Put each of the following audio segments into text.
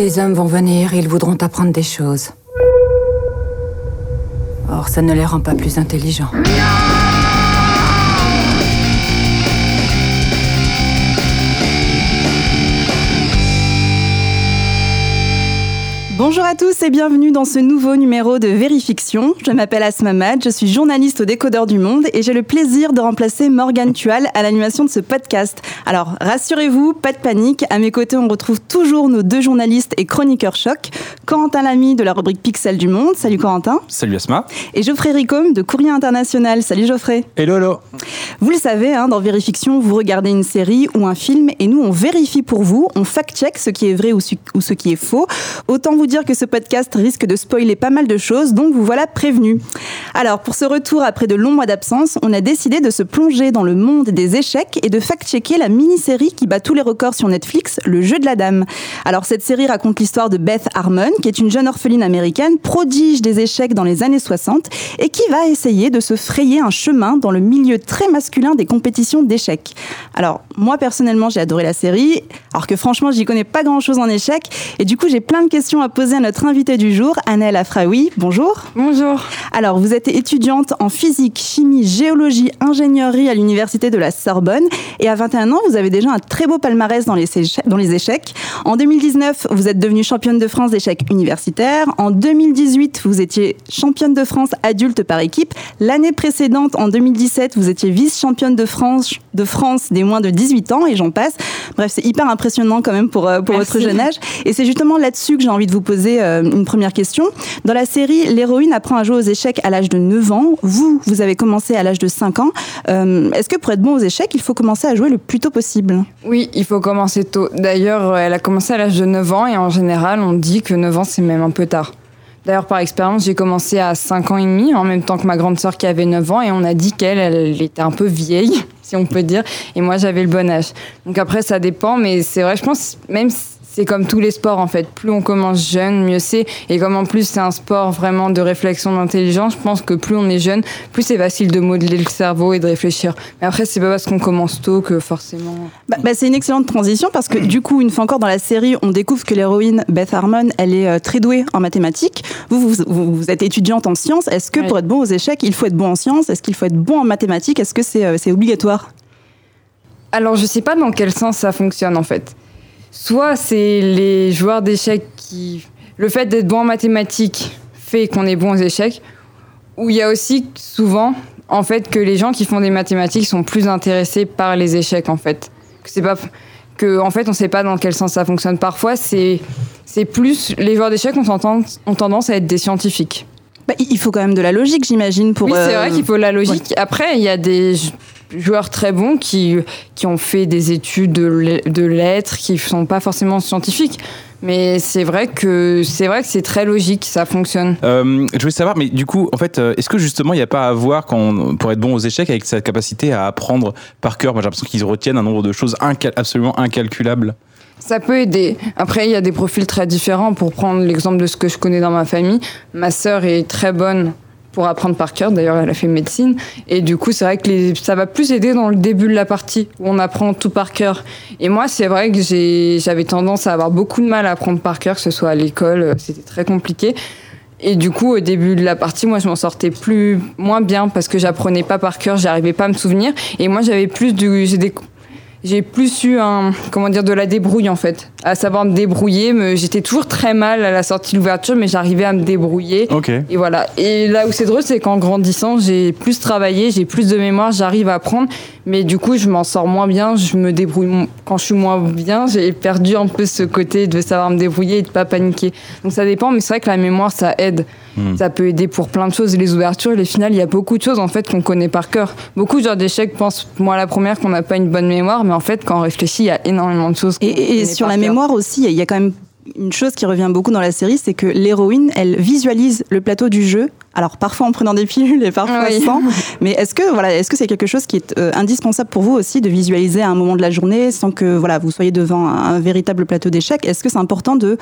Les hommes vont venir, ils voudront apprendre des choses. Or, ça ne les rend pas plus intelligents. À tous et bienvenue dans ce nouveau numéro de Vérifiction. Je m'appelle Asma Mad, je suis journaliste au Décodeur du Monde et j'ai le plaisir de remplacer Morgane Tual à l'animation de ce podcast. Alors rassurez-vous, pas de panique, à mes côtés on retrouve toujours nos deux journalistes et chroniqueurs choc, Corentin Lamy de la rubrique Pixel du Monde. Salut Corentin. Salut Asma. Et Geoffrey Ricom de Courrier International. Salut Geoffrey. Hello, hello. Vous le savez, hein, dans Vérifiction, vous regardez une série ou un film et nous on vérifie pour vous, on fact-check ce qui est vrai ou, ou ce qui est faux. Autant vous dire que ce podcast risque de spoiler pas mal de choses, donc vous voilà prévenu. Alors, pour ce retour après de longs mois d'absence, on a décidé de se plonger dans le monde des échecs et de fact-checker la mini-série qui bat tous les records sur Netflix, Le Jeu de la Dame. Alors, cette série raconte l'histoire de Beth Harmon, qui est une jeune orpheline américaine, prodige des échecs dans les années 60, et qui va essayer de se frayer un chemin dans le milieu très masculin des compétitions d'échecs. Alors, moi, personnellement, j'ai adoré la série, alors que franchement, j'y connais pas grand-chose en échecs, et du coup, j'ai plein de questions à poser à notre invité du jour, Annelle Afraoui. Bonjour. Bonjour. Alors, vous êtes étudiante en physique, chimie, géologie, ingénierie à l'université de la Sorbonne. Et à 21 ans, vous avez déjà un très beau palmarès dans les, dans les échecs. En 2019, vous êtes devenue championne de France d'échecs universitaires. En 2018, vous étiez championne de France adulte par équipe. L'année précédente, en 2017, vous étiez vice-championne de France, de France des moins de 18 ans et j'en passe. Bref, c'est hyper impressionnant quand même pour, euh, pour votre jeune âge. Et c'est justement là-dessus que j'ai envie de vous poser euh, une première question. Dans la série, l'héroïne apprend à jouer aux échecs à l'âge de 9 ans. Vous, vous avez commencé à l'âge de 5 ans. Euh, est-ce que pour être bon aux échecs, il faut commencer à jouer le plus tôt possible? Oui, il faut commencer tôt. D'ailleurs, elle a commencé à l'âge de 9 ans et en général, on dit que 9 ans, c'est même un peu tard. D'ailleurs, par expérience, j'ai commencé à 5 ans et demi, en même temps que ma grande sœur qui avait 9 ans, et on a dit qu'elle, elle était un peu vieille, si on peut dire, et moi j'avais le bon âge. Donc après, ça dépend, mais c'est vrai, je pense, même c'est comme tous les sports en fait. Plus on commence jeune, mieux c'est. Et comme en plus c'est un sport vraiment de réflexion d'intelligence, je pense que plus on est jeune, plus c'est facile de modeler le cerveau et de réfléchir. Mais après, c'est pas parce qu'on commence tôt que forcément. Bah, bah, c'est une excellente transition parce que du coup, une fois encore dans la série, on découvre que l'héroïne Beth Harmon, elle est euh, très douée en mathématiques. Vous, vous, vous êtes étudiante en sciences. Est-ce que pour être bon aux échecs, il faut être bon en sciences? Est-ce qu'il faut être bon en mathématiques? Est-ce que c'est euh, c'est obligatoire? Alors, je sais pas dans quel sens ça fonctionne en fait. Soit c'est les joueurs d'échecs qui. Le fait d'être bon en mathématiques fait qu'on est bon aux échecs, ou il y a aussi souvent, en fait, que les gens qui font des mathématiques sont plus intéressés par les échecs, en fait. Que c'est pas. Que, en fait, on sait pas dans quel sens ça fonctionne. Parfois, c'est. C'est plus. Les joueurs d'échecs ont, ont tendance à être des scientifiques. Bah, il faut quand même de la logique, j'imagine, pour. Oui, c'est vrai qu'il faut de la logique. Après, il y a des joueurs très bons qui, qui ont fait des études de, de lettres, qui ne sont pas forcément scientifiques. Mais c'est vrai que c'est vrai que c'est très logique, ça fonctionne. Euh, je voulais savoir, mais du coup, en fait, euh, est-ce que justement, il n'y a pas à voir quand, pour être bon aux échecs avec sa capacité à apprendre par cœur? Moi, j'ai l'impression qu'ils retiennent un nombre de choses absolument incalculables. Ça peut aider. Après, il y a des profils très différents. Pour prendre l'exemple de ce que je connais dans ma famille, ma sœur est très bonne pour apprendre par cœur. D'ailleurs, elle a fait médecine. Et du coup, c'est vrai que ça va plus aider dans le début de la partie où on apprend tout par cœur. Et moi, c'est vrai que j'avais tendance à avoir beaucoup de mal à apprendre par cœur, que ce soit à l'école, euh, c'était très compliqué. Et du coup, au début de la partie, moi, je m'en sortais plus, moins bien parce que j'apprenais pas par cœur, j'arrivais pas à me souvenir. Et moi, j'avais plus du, j'ai des, j'ai plus eu un, comment dire, de la débrouille en fait, à savoir me débrouiller. J'étais toujours très mal à la sortie de l'ouverture, mais j'arrivais à me débrouiller. Et voilà. Et là où c'est drôle, c'est qu'en grandissant, j'ai plus travaillé, j'ai plus de mémoire, j'arrive à apprendre, mais du coup, je m'en sors moins bien, je me débrouille quand je suis moins bien. J'ai perdu un peu ce côté de savoir me débrouiller et de pas paniquer. Donc ça dépend, mais c'est vrai que la mémoire, ça aide. Hmm. Ça peut aider pour plein de choses. Les ouvertures, les finales, il y a beaucoup de choses en fait qu'on connaît par cœur. Beaucoup de gens d'échecs pensent, moi la première, qu'on n'a pas une bonne mémoire, mais en fait, quand on réfléchit, il y a énormément de choses. Et, et sur la mémoire aussi, il y a quand même une chose qui revient beaucoup dans la série, c'est que l'héroïne, elle visualise le plateau du jeu. Alors parfois en prenant des pilules et parfois sans. Mais est-ce que voilà, est-ce que c'est quelque chose qui est euh, indispensable pour vous aussi de visualiser à un moment de la journée sans que voilà vous soyez devant un, véritable plateau d'échecs? Est-ce que c'est important de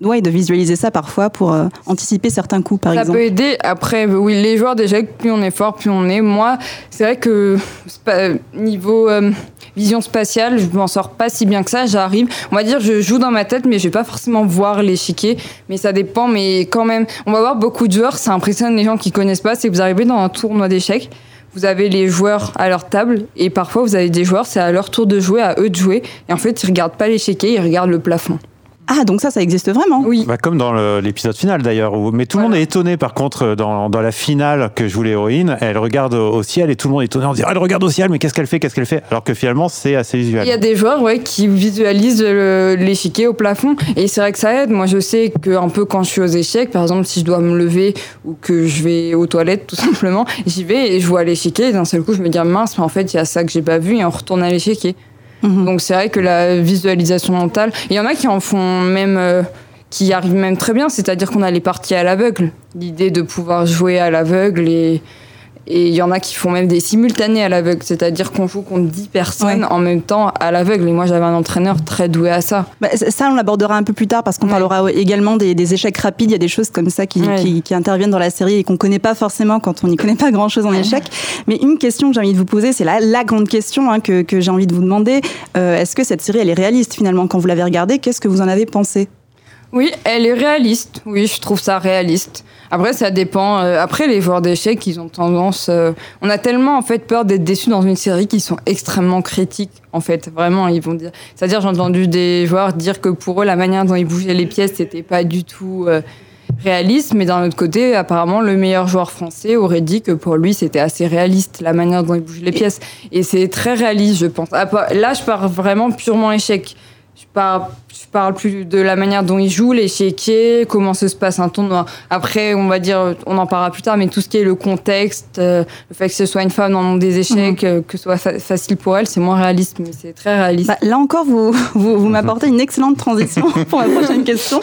ouais, de visualiser ça parfois pour euh, anticiper certains coups, par exemple. Ça peut aider. Après, oui, les joueurs d'échecs, plus on est fort, plus on est. Moi, c'est vrai que niveau euh, vision spatiale, je m'en sors pas si bien que ça. J'arrive, on va dire, je joue dans ma tête, mais je vais pas forcément voir l'échiquier. Mais ça dépend, mais quand même, on va voir beaucoup de joueurs. Ça impressionne les gens qui connaissent pas. C'est que vous arrivez dans un tournoi d'échecs. Vous avez les joueurs à leur table et parfois vous avez des joueurs, c'est à leur tour de jouer, à eux de jouer. Et en fait, ils regardent pas l'échiquier, ils regardent le plafond. Ah, donc ça, ça existe vraiment Oui. Bah, comme dans l'épisode final d'ailleurs. où- Mais tout le Voilà. monde est étonné par contre dans, dans la finale que joue l'héroïne. Elle regarde au ciel et tout le monde est étonné en disant Elle regarde au ciel, mais qu'est-ce qu'elle fait Qu'est-ce qu'elle fait? Alors que finalement, c'est assez visuel. Il y a des joueurs ouais, qui visualisent le- l'échiquier au plafond et c'est vrai que ça aide. Moi, je sais que un peu quand je suis aux échecs, par exemple, si je dois me lever ou que je vais aux toilettes, tout simplement, j'y vais et je vois l'échiquier et d'un seul coup, je me dis mince, mais en fait, il y a ça que j'ai pas vu et on retourne à l'échiquier. Mhm. Donc c'est vrai que la visualisation mentale, il y en a qui en font même, euh, qui arrivent même très bien, c'est-à-dire qu'on a les parties à l'aveugle, l'idée de pouvoir jouer à l'aveugle et et il y en a qui font même des simultanés à l'aveugle, c'est-à-dire qu'on joue contre 10 personnes Ouais. en même temps à l'aveugle. Et moi j'avais un entraîneur très doué à ça. Bah, ça, on l'abordera un peu plus tard parce qu'on Ouais. parlera également des, des échecs rapides. Il y a des choses comme ça qui, Ouais. qui, qui interviennent dans la série et qu'on connaît pas forcément quand on n'y connaît pas grand-chose en échecs. Mais une question que j'ai envie de vous poser, c'est la, la grande question hein, que, que j'ai envie de vous demander. Euh, Est-ce que cette série, elle est réaliste finalement? Quand vous l'avez regardée, qu'est-ce que vous en avez pensé? Oui, elle est réaliste. Oui, je trouve ça réaliste. Après, ça dépend. euh, après, les joueurs d'échecs, ils ont tendance. euh, on a tellement en fait peur d'être déçus dans une série qui sont extrêmement critiques. En fait, vraiment, ils vont dire. C'est-à-dire, j'ai entendu des joueurs dire que pour eux, la manière dont ils bougeaient les pièces, c'était pas du tout. euh, réaliste, mais d'un autre côté, apparemment, le meilleur joueur français aurait dit que pour lui, c'était assez réaliste, la manière dont il bouge les pièces. Et c'est très réaliste, je pense. Ah, Là, je parle vraiment purement échec. Parle, je parle plus de la manière dont il joue, l'échiquier, comment se passe un tournoi. Après, on va dire, on en parlera plus tard, mais tout ce qui est le contexte, euh, le fait que ce soit une femme dans le monde des échecs, euh, que ce soit fa- facile pour elle, c'est moins réaliste, mais c'est très réaliste. Bah, là encore, vous, vous, vous m'apportez une excellente transition pour la prochaine question.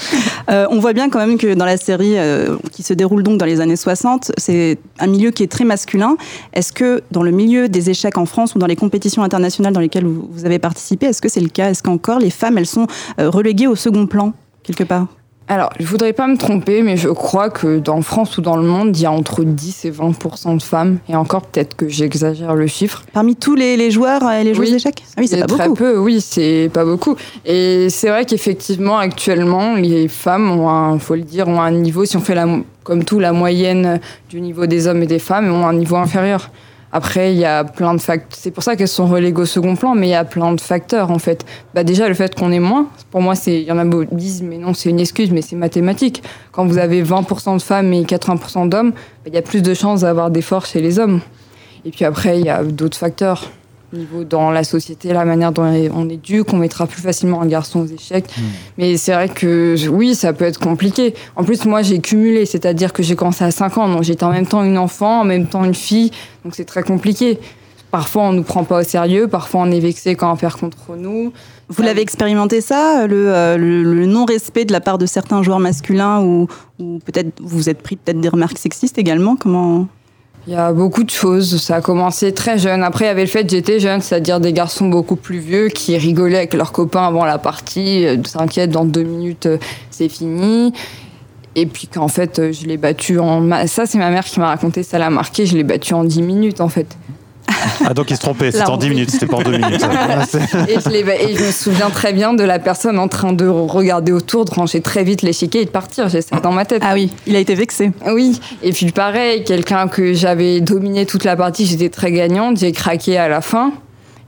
Euh, on voit bien quand même que dans la série euh, qui se déroule donc dans les années 60, c'est un milieu qui est très masculin. Est-ce que dans le milieu des échecs en France ou dans les compétitions internationales dans lesquelles vous, vous avez participé, est-ce que c'est le cas? Est-ce qu'encore les femmes, elles sont euh, reléguées au second plan quelque part Alors, je voudrais pas me tromper, mais je crois que dans France ou dans le monde, il y a entre 10 et 20% de femmes. Et encore, peut-être que j'exagère le chiffre. Parmi tous les, les joueurs et les joueuses Oui. d'échecs? Ah oui, c'est pas très beaucoup. peu, oui, c'est pas beaucoup. Et c'est vrai qu'effectivement, actuellement, les femmes ont un, faut le dire, ont un niveau, si on fait la, comme tout, la moyenne du niveau des hommes et des femmes, ont un niveau inférieur. Après, il y a plein de facteurs. C'est pour ça qu'elles sont reléguées au second plan, mais il y a plein de facteurs, en fait. Bah, déjà, le fait qu'on est moins, pour moi, c'est, il y en a beau disent, mais non, c'est une excuse, mais c'est mathématique. Quand vous avez 20% de femmes et 80% d'hommes, bah, il y a plus de chances d'avoir des forces chez les hommes. Et puis après, il y a d'autres facteurs. Niveau dans la société, la manière dont on éduque, on mettra plus facilement un garçon aux échecs. Mais c'est vrai que oui, ça peut être compliqué. En plus, moi, j'ai cumulé, c'est-à-dire que j'ai commencé à 5 ans, donc j'étais en même temps une enfant, en même temps une fille, donc c'est très compliqué. Parfois, on nous prend pas au sérieux, parfois, on est vexé quand on perd contre nous. Vous l'avez expérimenté ça, le, euh, le- le non-respect de la part de certains joueurs masculins ou, ou peut-être vous vous êtes pris peut-être des remarques sexistes également Comment Il y a beaucoup de choses. Ça a commencé très jeune. Après, il y avait le fait que j'étais jeune, c'est-à-dire des garçons beaucoup plus vieux qui rigolaient avec leurs copains avant la partie, euh, s'inquiètent dans deux minutes, euh, c'est fini. Et puis qu'en fait, euh, je l'ai battu en. Ça, c'est ma mère qui m'a raconté, ça l'a marqué, je l'ai battu en 10 minutes en fait. Ah, donc il se trompait, c'était en 10 minutes, c'était pas en 2 minutes. Et je, et me souviens très bien de la personne en train de regarder autour, de ranger très vite l'échiquier et de partir. J'ai ça dans ma tête. Ah oui, il a été vexé. Oui, et puis pareil, quelqu'un que j'avais dominé toute la partie, j'étais très gagnante, j'ai craqué à la fin.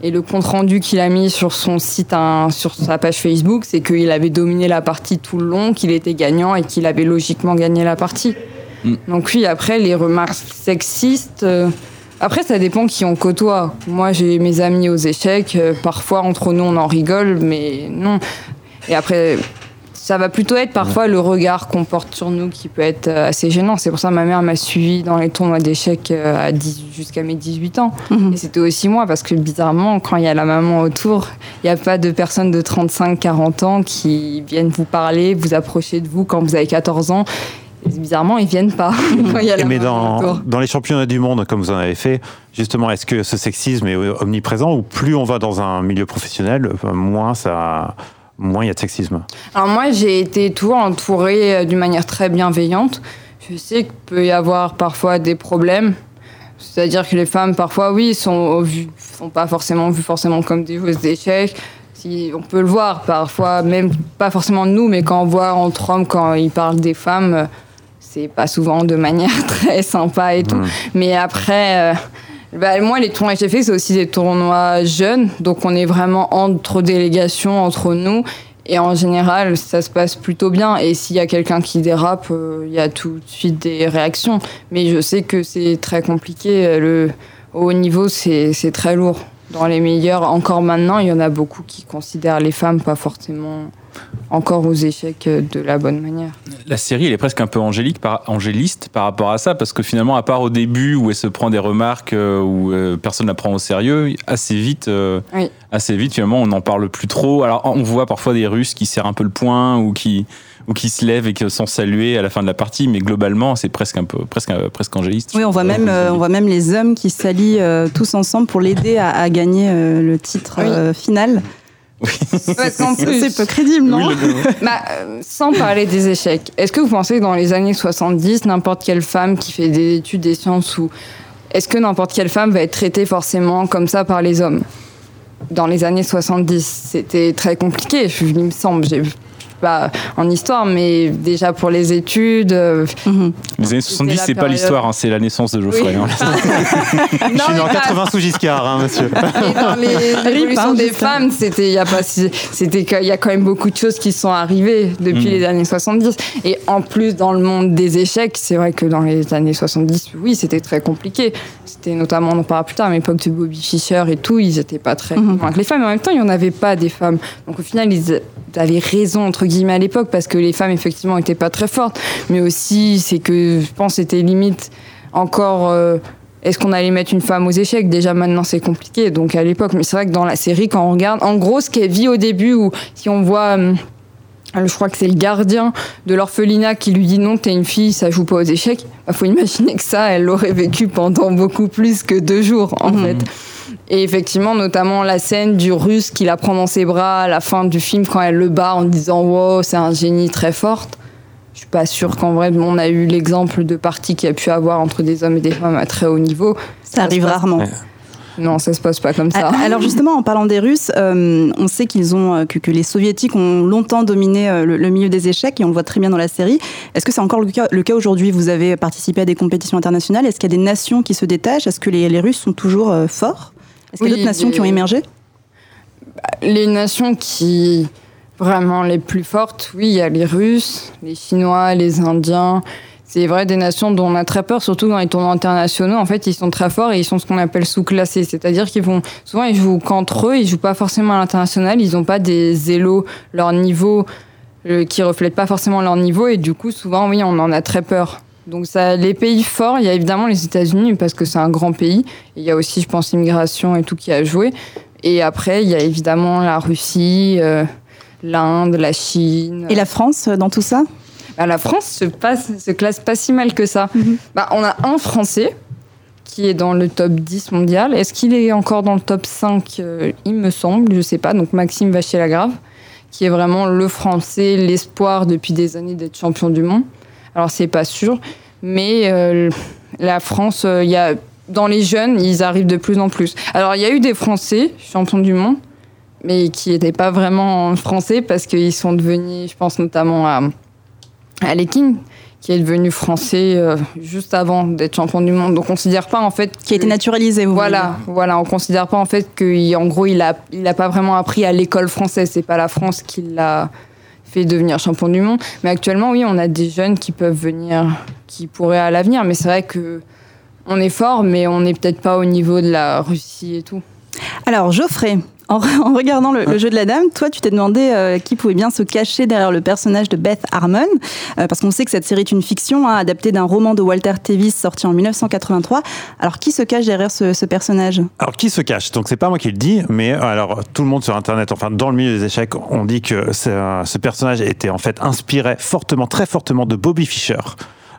Et le compte rendu qu'il a mis sur son site, sur sa page Facebook, c'est qu'il avait dominé la partie tout le long, qu'il était gagnant et qu'il avait logiquement gagné la partie. Mm. Donc oui, après les remarques sexistes, euh, après ça dépend qui on côtoie. Moi j'ai mes amis aux échecs, euh, parfois entre nous on en rigole, mais non. Et après, ça va plutôt être parfois le regard qu'on porte sur nous qui peut être euh, assez gênant. C'est pour ça que ma mère m'a suivi dans les tournois d'échecs euh, à 10 jusqu'à mes 18 ans. Mhm. Et c'était aussi moi, parce que bizarrement, quand il y a la maman autour, il n'y a pas de personnes de 35-40 ans qui viennent vous parler, vous approcher de vous quand vous avez 14 ans. Bizarrement, ils viennent pas. quand il y a la Mais dans, les championnats du monde, comme vous en avez fait, justement, est-ce que ce sexisme est omniprésent ou plus on va dans un milieu professionnel, moins ça, moins il y a de sexisme? Alors moi, j'ai été toujours entourée euh, d'une manière très bienveillante. Je sais qu'il peut y avoir parfois des problèmes. C'est-à-dire que les femmes, parfois, oui, sont, sont pas forcément vues forcément comme des joueuses d'échecs. Si, on peut le voir parfois, même pas forcément nous, mais quand on voit entre hommes, quand ils parlent des femmes, euh, c'est pas souvent de manière très sympa et tout. Mais après, euh, bah, moi, les tournois que j'ai fait, c'est aussi des tournois jeunes. Donc, on est vraiment entre délégations, entre nous. Et en général, ça se passe plutôt bien. Et s'il y a quelqu'un qui dérape, euh, il y a tout de suite des réactions. Mais je sais que c'est très compliqué. Le haut niveau, c'est c'est très lourd. Dans les meilleurs, encore maintenant, il y en a beaucoup qui considèrent les femmes pas forcément encore aux échecs de la bonne manière. La série, elle est presque un peu angélique par, angéliste par rapport à ça, parce que finalement, à part au début où elle se prend des remarques euh, où euh, personne ne la prend au sérieux, assez vite, euh, Oui. assez vite, finalement, on n'en parle plus trop. Alors, on voit parfois des Russes qui serrent un peu le poing ou qui ou qui se lèvent et qui sont salués à la fin de la partie, mais globalement, c'est presque un peu presque euh, presque angéliste. Oui, on voit même, euh, on voit même les hommes qui s'allient euh, tous ensemble pour l'aider à, à gagner euh, le titre Oui. euh, final. Parce qu'en plus, C'est peu crédible, non Oui, Bah, euh, sans parler des échecs, est-ce que vous pensez que dans les années 70, n'importe quelle femme qui fait des études des sciences ou est-ce que n'importe quelle femme va être traitée forcément comme ça par les hommes? Dans les années 70, c'était très compliqué, il me semble. J'ai pas en histoire, mais déjà pour les études. euh, Mhm. Les années 70, la c'est pas l'histoire, hein, c'est la naissance de Geoffrey. Oui. hein. Je suis né en mais pas- 80 sous Giscard, hein, monsieur. Et dans les Rip, révolutions hein, des femmes, c'était il y a pas si- c'était que- il y a quand même beaucoup de choses qui sont arrivées depuis Mm. les années 70 et en plus dans le monde des échecs, c'est vrai que dans les années 70, oui, c'était très compliqué. C'était notamment on en parlera plus tard, à l'époque de Bobby Fischer et tout, ils étaient pas très que les femmes, mais en même temps, il y en avait pas des femmes. Donc au final, ils avaient raison entre guillemets à l'époque parce que les femmes effectivement étaient pas très fortes, mais aussi c'est que je pense c'était limite encore euh, est-ce qu'on allait mettre une femme aux échecs? Déjà maintenant c'est compliqué, donc à l'époque, mais c'est vrai que dans la série, quand on regarde, en gros ce qu'elle vit au début, ou si on voit, hum, je crois que c'est le gardien de l'orphelinat qui lui dit non, t'es une fille, ça joue pas aux échecs, il faut imaginer que ça, elle l'aurait vécu pendant beaucoup plus que deux jours en Mhm. fait. Et effectivement, notamment la scène du russe qui la prend dans ses bras à la fin du film quand elle le bat en disant wow, c'est un génie très forte. Je suis pas sûre qu'en vrai, on a eu l'exemple de partie qu'il y a pu avoir entre des hommes et des femmes à très haut niveau. Ça arrive rarement. Ouais. Non, ça se passe pas comme ça. Alors justement, en parlant des Russes, euh, on sait qu'ils ont euh, que, que les Soviétiques ont longtemps dominé euh, le, le milieu des échecs et on le voit très bien dans la série. Est-ce que c'est encore le cas, aujourd'hui? Vous avez participé à des compétitions internationales. Est-ce qu'il y a des nations qui se détachent? Est-ce que les, les Russes sont toujours euh, forts? Est-ce qu'il y a Oui, d'autres nations les- qui ont émergé? Les nations qui vraiment les plus fortes, oui, il y a les Russes, les Chinois, les Indiens. C'est vrai des nations dont on a très peur, surtout dans les tournois internationaux. En fait, ils sont très forts et ils sont ce qu'on appelle sous-classés. C'est-à-dire qu'ils vont souvent ils jouent qu'entre eux, ils jouent pas forcément à l'international. Ils n'ont pas des élos leur niveau euh, qui reflètent pas forcément leur niveau et du coup souvent oui, on en a très peur. Donc ça, les pays forts, il y a évidemment les États-Unis parce que c'est un grand pays. Et il y a aussi, je pense, l'immigration et tout qui a joué. Et après, il y a évidemment la Russie, euh, l'Inde, la Chine. Et la France euh, dans tout ça? Bah, la France se, passe, se classe pas si mal que ça. Mhm. Bah, on a un Français qui est dans le top 10 mondial. Est-ce qu'il est encore dans le top 5 Euh, Il me semble, je sais pas. Donc Maxime Vachier-Lagrave, qui est vraiment le Français, l'espoir depuis des années d'être champion du monde. Alors c'est pas sûr, mais euh, la France, euh, il y a dans les jeunes, ils arrivent de plus en plus. Alors il y a eu des Français champions du monde, mais qui n'étaient pas vraiment français parce qu'ils sont devenus, je pense notamment à Alekhine, qui est devenu français euh, juste avant d'être champion du monde. Donc on considère pas en fait Qui a été naturalisé, vous voilà, voilà, on considère pas en fait qu'en gros il a, il a pas vraiment appris à l'école française. C'est pas la France qui l'a fait devenir champion du monde. Mais actuellement, oui, on a des jeunes qui peuvent venir, qui pourraient à l'avenir. Mais c'est vrai que on est fort, mais on n'est peut-être pas au niveau de la Russie et tout. Alors, Geoffrey, en, en regardant le, le jeu de la dame, toi, tu t'es demandé euh, qui pouvait bien se cacher derrière le personnage de Beth Harmon, euh, parce qu'on sait que cette série est une fiction, hein, adaptée d'un roman de Walter Tevis sorti en 1983. Alors, qui se cache derrière ce, ce personnage? Alors, qui se cache? Donc, c'est pas moi qui le dis, mais euh, alors, tout le monde sur Internet, enfin, dans le milieu des échecs, on dit que ce, ce personnage était en fait inspiré fortement, très fortement de Bobby Fischer.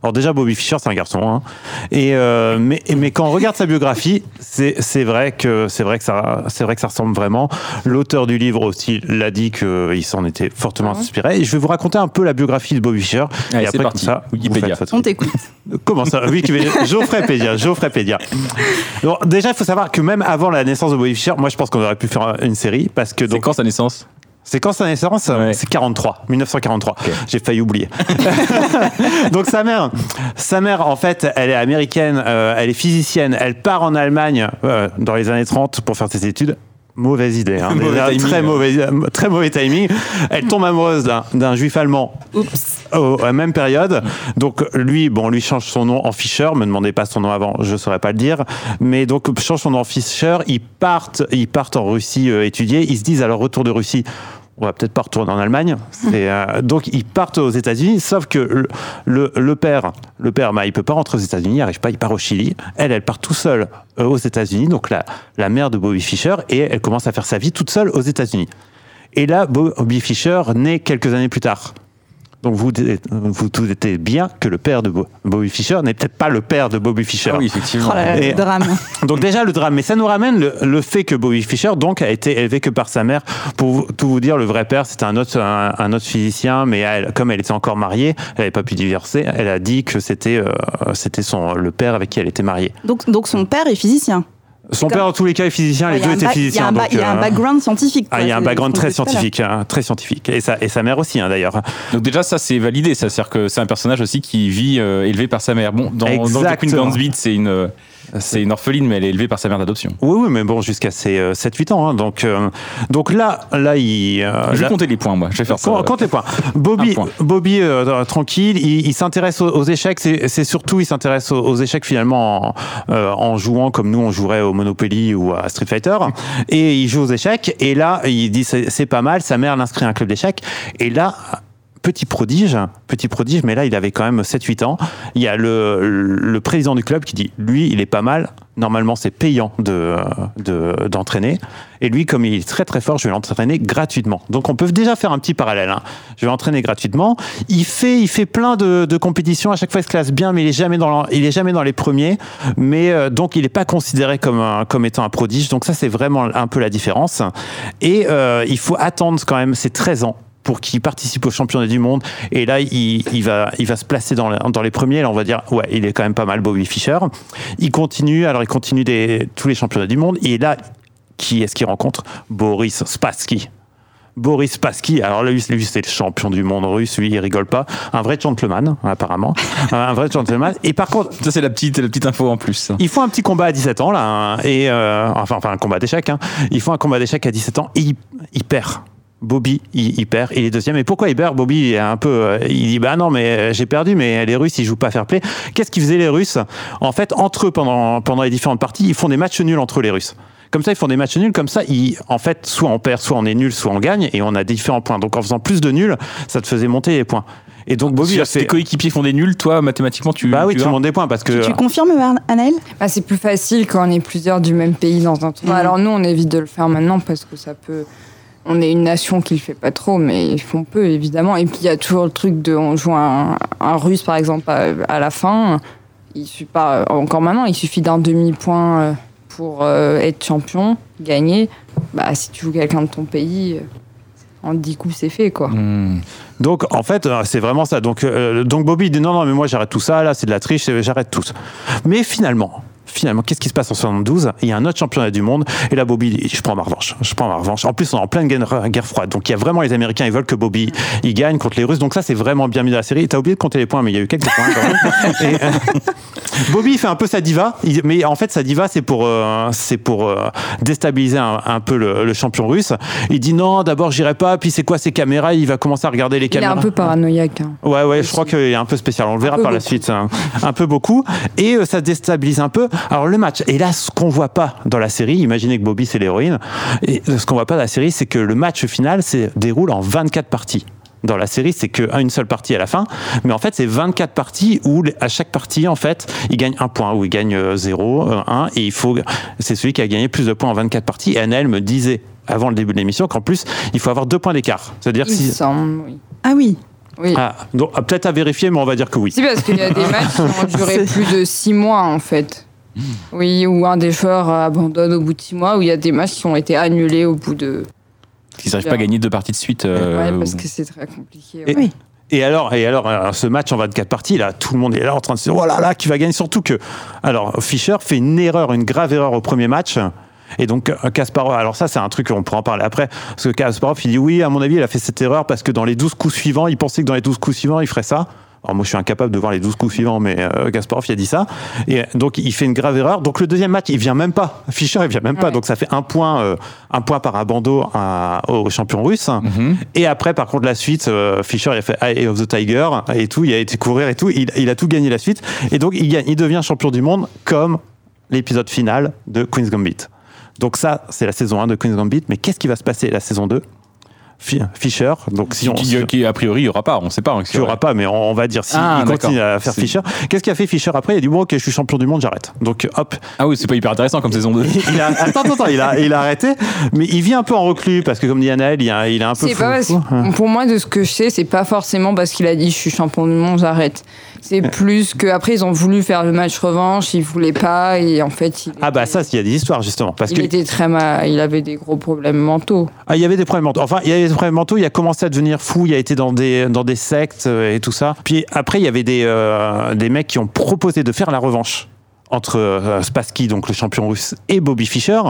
Alors déjà, Bobby Fischer, c'est un garçon. hein. Et, euh, mais, mais quand on regarde sa biographie, c'est c'est vrai, que- c'est vrai, que ça- c'est vrai que ça ressemble vraiment. L'auteur du livre aussi l'a dit qu'il s'en était fortement Ah ouais. inspiré. Et je vais vous raconter un peu la biographie de Bobby Fischer. Allez, et c'est après, parti. comme ça, Wikipédia. On t'écoute. Comment ça? Wikipédia Geoffrey-Pédia. Donc, déjà, il faut savoir que même avant la naissance de Bobby Fischer, moi je pense qu'on aurait pu faire une série parce que donc quand sa naissance? C'est quand sa naissance Ouais. C'est 43, 1943. Ok. J'ai failli oublier. Donc sa mère, sa mère en fait, elle est américaine, euh, elle est physicienne, elle part en Allemagne euh, dans les années 30 pour faire ses études. Mauvaise idée, hein. Mauvais Déjà, timing, très ouais. mauvais, très mauvais timing. Elle tombe amoureuse d'un- d'un juif allemand Oups. au- à la même période. Donc lui, bon, lui change son nom en Fischer. Me demandez pas son nom avant, je saurais pas le dire. Mais donc change son nom en Fischer. Ils partent, ils partent en Russie euh, étudier. Ils se disent à leur retour de Russie. On va peut-être pas retourner en Allemagne. Euh, donc ils partent aux États-Unis, sauf que le père, le père, bah, il peut pas rentrer aux États-Unis, il arrive pas, il part au Chili. Elle, elle part tout seule euh, aux États-Unis, donc la, la mère de Bobby Fischer, et elle commence à faire sa vie toute seule aux États-Unis. Et là, Bobby Fischer naît quelques années plus tard. Donc vous vous doutez bien que le père de Bo- Bobby Fischer n'est peut-être pas le père de Bobby Fischer. Ah oui, effectivement. Oh là là, Et- le drame. Donc déjà le drame, mais ça nous ramène le, le fait que Bobby Fischer donc a été élevé que par sa mère. Pour tout vous dire, le vrai père c'était un autre un, un autre physicien, mais elle, comme elle était encore mariée, elle n'avait pas pu divorcer. Elle a dit que c'était euh, c'était son le père avec qui elle était mariée. Donc, donc son père est physicien. Son père dans tous les cas est physicien, les Il y a deux étaient ba- il y a physiciens. il y a un euh, background scientifique. ah, il y a un background très scientifique, hein, très scientifique. Et sa, et sa mère aussi, hein, d'ailleurs. Donc déjà ça c'est validé, ça c'est-à-dire que c'est un personnage aussi qui vit euh, élevé par sa mère. Bon, dans, dans The Queen Exactement. Gambit c'est une euh, c'est une orpheline mais elle est élevée par sa mère d'adoption. Oui, oui, mais bon, jusqu'à ses euh, 7-8 ans. hein. donc, euh, donc là, là, il. euh, je vais là- compter les points moi, je vais faire ça. Compte, compte les points. Bobby, Un point. Bobby euh, tranquille, il, il s'intéresse aux, aux échecs. C'est c'est surtout, il s'intéresse aux, aux échecs finalement en, euh, en jouant comme nous on jouerait au Monopoly ou à Street Fighter. Et il joue aux échecs. Et là, il dit c'est c'est pas mal. Sa mère l'inscrit à un club d'échecs. Et là. Petit prodige, petit prodige, mais là il avait quand même 7-8 ans. Il y a le, président du club qui dit lui il est pas mal. Normalement c'est payant de de- d'entraîner. Et lui comme il est très très fort, je vais l'entraîner gratuitement. Donc on peut déjà faire un petit parallèle. hein. Je vais l'entraîner gratuitement. Il fait il fait plein de, compétitions. À chaque fois il se classe bien, mais il est jamais dans il est jamais dans les premiers. Mais euh, donc il n'est pas considéré comme un- comme étant un prodige. Donc ça c'est vraiment un peu la différence. Et euh, il faut attendre quand même ses 13 ans pour qu'il participe au championnat du monde. Et là, il, il va, il va se placer dans, la- dans les premiers. Là, on va dire, ouais, il est quand même pas mal, Bobby Fischer. Il continue, alors il continue des, tous les championnats du monde. Et là, qui est-ce qu'il rencontre? Boris Spassky. Boris Spassky, alors lui, lui c'est le champion du monde russe, lui il rigole pas, un vrai gentleman apparemment, un vrai gentleman. Et par contre, Ça c'est la petite la petite info en plus. ils font un petit combat à 17 ans là, hein, et euh, enfin, enfin un combat d'échecs. Hein. Ils font un combat d'échecs à 17 ans et il, il perd. Bobby, il, il perd, il est deuxième. Et pourquoi il perd? Bobby il est un peu, euh, il dit bah non mais euh, j'ai perdu, mais les Russes ils jouent pas fair play. Qu'est-ce qu'ils faisaient les Russes? En fait, entre eux pendant pendant les différentes parties, ils font des matchs nuls entre les Russes. Comme ça, ils font des matchs nuls. Comme ça, ils, en fait, soit on perd, soit on est nul, soit on gagne, et on a différents points. Donc, en faisant plus de nuls, ça te faisait monter les points. Et donc, Bobby Si a tes fait. coïquipiers font des nuls, toi mathématiquement tu Bah oui, tu tu montes des points parce que. Tu confirmes, Anaël? Bah, c'est plus facile quand on est plusieurs du même pays dans un tournoi. Mhm. Alors nous, on évite de le faire maintenant parce que ça peut. On est une nation qui le fait pas trop, mais ils font peu évidemment. Et puis il y a toujours le truc de on joue un, russe par exemple à, la fin. Il suffit pas encore maintenant, il suffit d'un demi point euh, pour euh, être champion, gagner. Bah si tu joues quelqu'un de ton pays, euh, en 10 coups c'est fait quoi. Hmm. Donc en fait, c'est vraiment ça. Donc, donc Bobby dit non, non, mais moi j'arrête tout ça, là c'est de la triche, j'arrête tout. Mais finalement, finalement, qu'est-ce qui se passe en 72 Il y a un autre championnat du monde, et là Bobby dit je prends ma revanche, je prends ma revanche. En plus, on est en pleine guerre, guerre froide, donc il y a vraiment les Américains, ils veulent que Bobby il gagne contre les Russes, donc ça c'est vraiment bien mis dans la série. T'as oublié de compter les points, mais il y a eu quelques points quand même. Et, euh, Bobby il fait un peu sa diva, il- mais en fait sa diva c'est pour euh, c'est pour euh, déstabiliser un, un peu le, le champion russe. Il dit non, d'abord j'irai pas, puis c'est quoi ces caméras? Il va commencer à regarder les Il est caméras. un peu paranoïaque. hein. Ouais, ouais, je crois qu'il est un peu spécial. On le verra par la suite. hein. Un peu beaucoup. Et euh, ça déstabilise un peu. Alors, le match. Et là, ce qu'on voit pas dans la série, imaginez que Bobby, c'est l'héroïne. Et ce qu'on voit pas dans la série, c'est que le match final se déroule en 24 parties. Dans la série, c'est qu'une seule partie à la fin. Mais en fait, c'est 24 parties où, à chaque partie, en fait, il gagne un point, ou il gagne euh, 0, 1. Et il faut, c'est celui qui a gagné plus de points en 24 parties. Et Annelle me disait, avant le début de l'émission, qu'en plus, il faut avoir deux points d'écart. C'est-à-dire si, semble, oui. Ah oui. Oui. Ah, donc, peut-être à vérifier, mais on va dire que oui. Si, parce qu'il y a des matchs qui ont duré C'est- plus de six mois, en fait. Oui, où un des joueurs abandonne au bout de six mois, où il y a des matchs qui ont été annulés au bout de. Ils n'arrivent pas à gagner deux parties de suite. euh, ouais, parce que c'est très compliqué. Et- ouais. Oui. Et alors, et alors, alors, ce match en 24 parties, là, tout le monde est là en train de se dire, oh là là, qui va gagner? Surtout que, alors, Fischer fait une erreur, une grave erreur au premier match. Et donc, euh, Kasparov, alors ça, c'est un truc, on pourra en parler après. Parce que Kasparov, il dit, oui, à mon avis, il a fait cette erreur parce que dans les 12 coups suivants, il pensait que dans les 12 coups suivants, il ferait ça. Alors, moi, je suis incapable de voir les 12 coups suivants, mais euh, Kasparov, il a dit ça. Et donc, il fait une grave erreur. Donc, le deuxième match, il vient même pas. Fischer, il vient même pas. Ouais. Donc, ça fait un point, euh, un point par abando à- au champion russe. Mhm. Et après, par contre, la suite, euh, Fischer, il a fait Eye of the Tiger et tout, il a été courir et tout, il, il a tout gagné la suite. Et donc, il, gagne, il devient champion du monde comme l'épisode final de Queen's Gambit. Donc ça, c'est la saison 1 de Queen's Gambit. Mais qu'est-ce qui va se passer la saison 2 Fi- Fischer, donc si on... qui, a priori, il n'y aura pas. On ne sait pas. hein, il n'y aura pas, mais on, on va dire si Ah, il continue à faire Fischer. Qu'est-ce qu'a fait Fischer après? Il a dit bon, ok, je suis champion du monde, j'arrête. Donc hop, Ah oui, c'est pas hyper intéressant comme saison 2. il a, attends, attends, attends, il a, il a arrêté, mais il vit un peu en reclus parce que comme dit Anaël, il, a- il est un peu C'est fou. pas fou. Hein. Pour moi, de ce que je sais, c'est pas forcément parce qu'il a dit je suis champion du monde, j'arrête. C'est plus que après ils ont voulu faire le match revanche, ils voulaient pas et en fait il, Ah bah était- ça, il y a des histoires justement parce il que était très mal, il avait des gros problèmes mentaux. Ah, il y avait des problèmes mentaux. Enfin, il y avait des problèmes mentaux. Il a commencé à devenir fou. Il a été dans des, dans des sectes euh, et tout ça. Puis après, il y avait des, euh, des mecs qui ont proposé de faire la revanche entre euh, Spassky, donc le champion russe, et Bobby Fischer.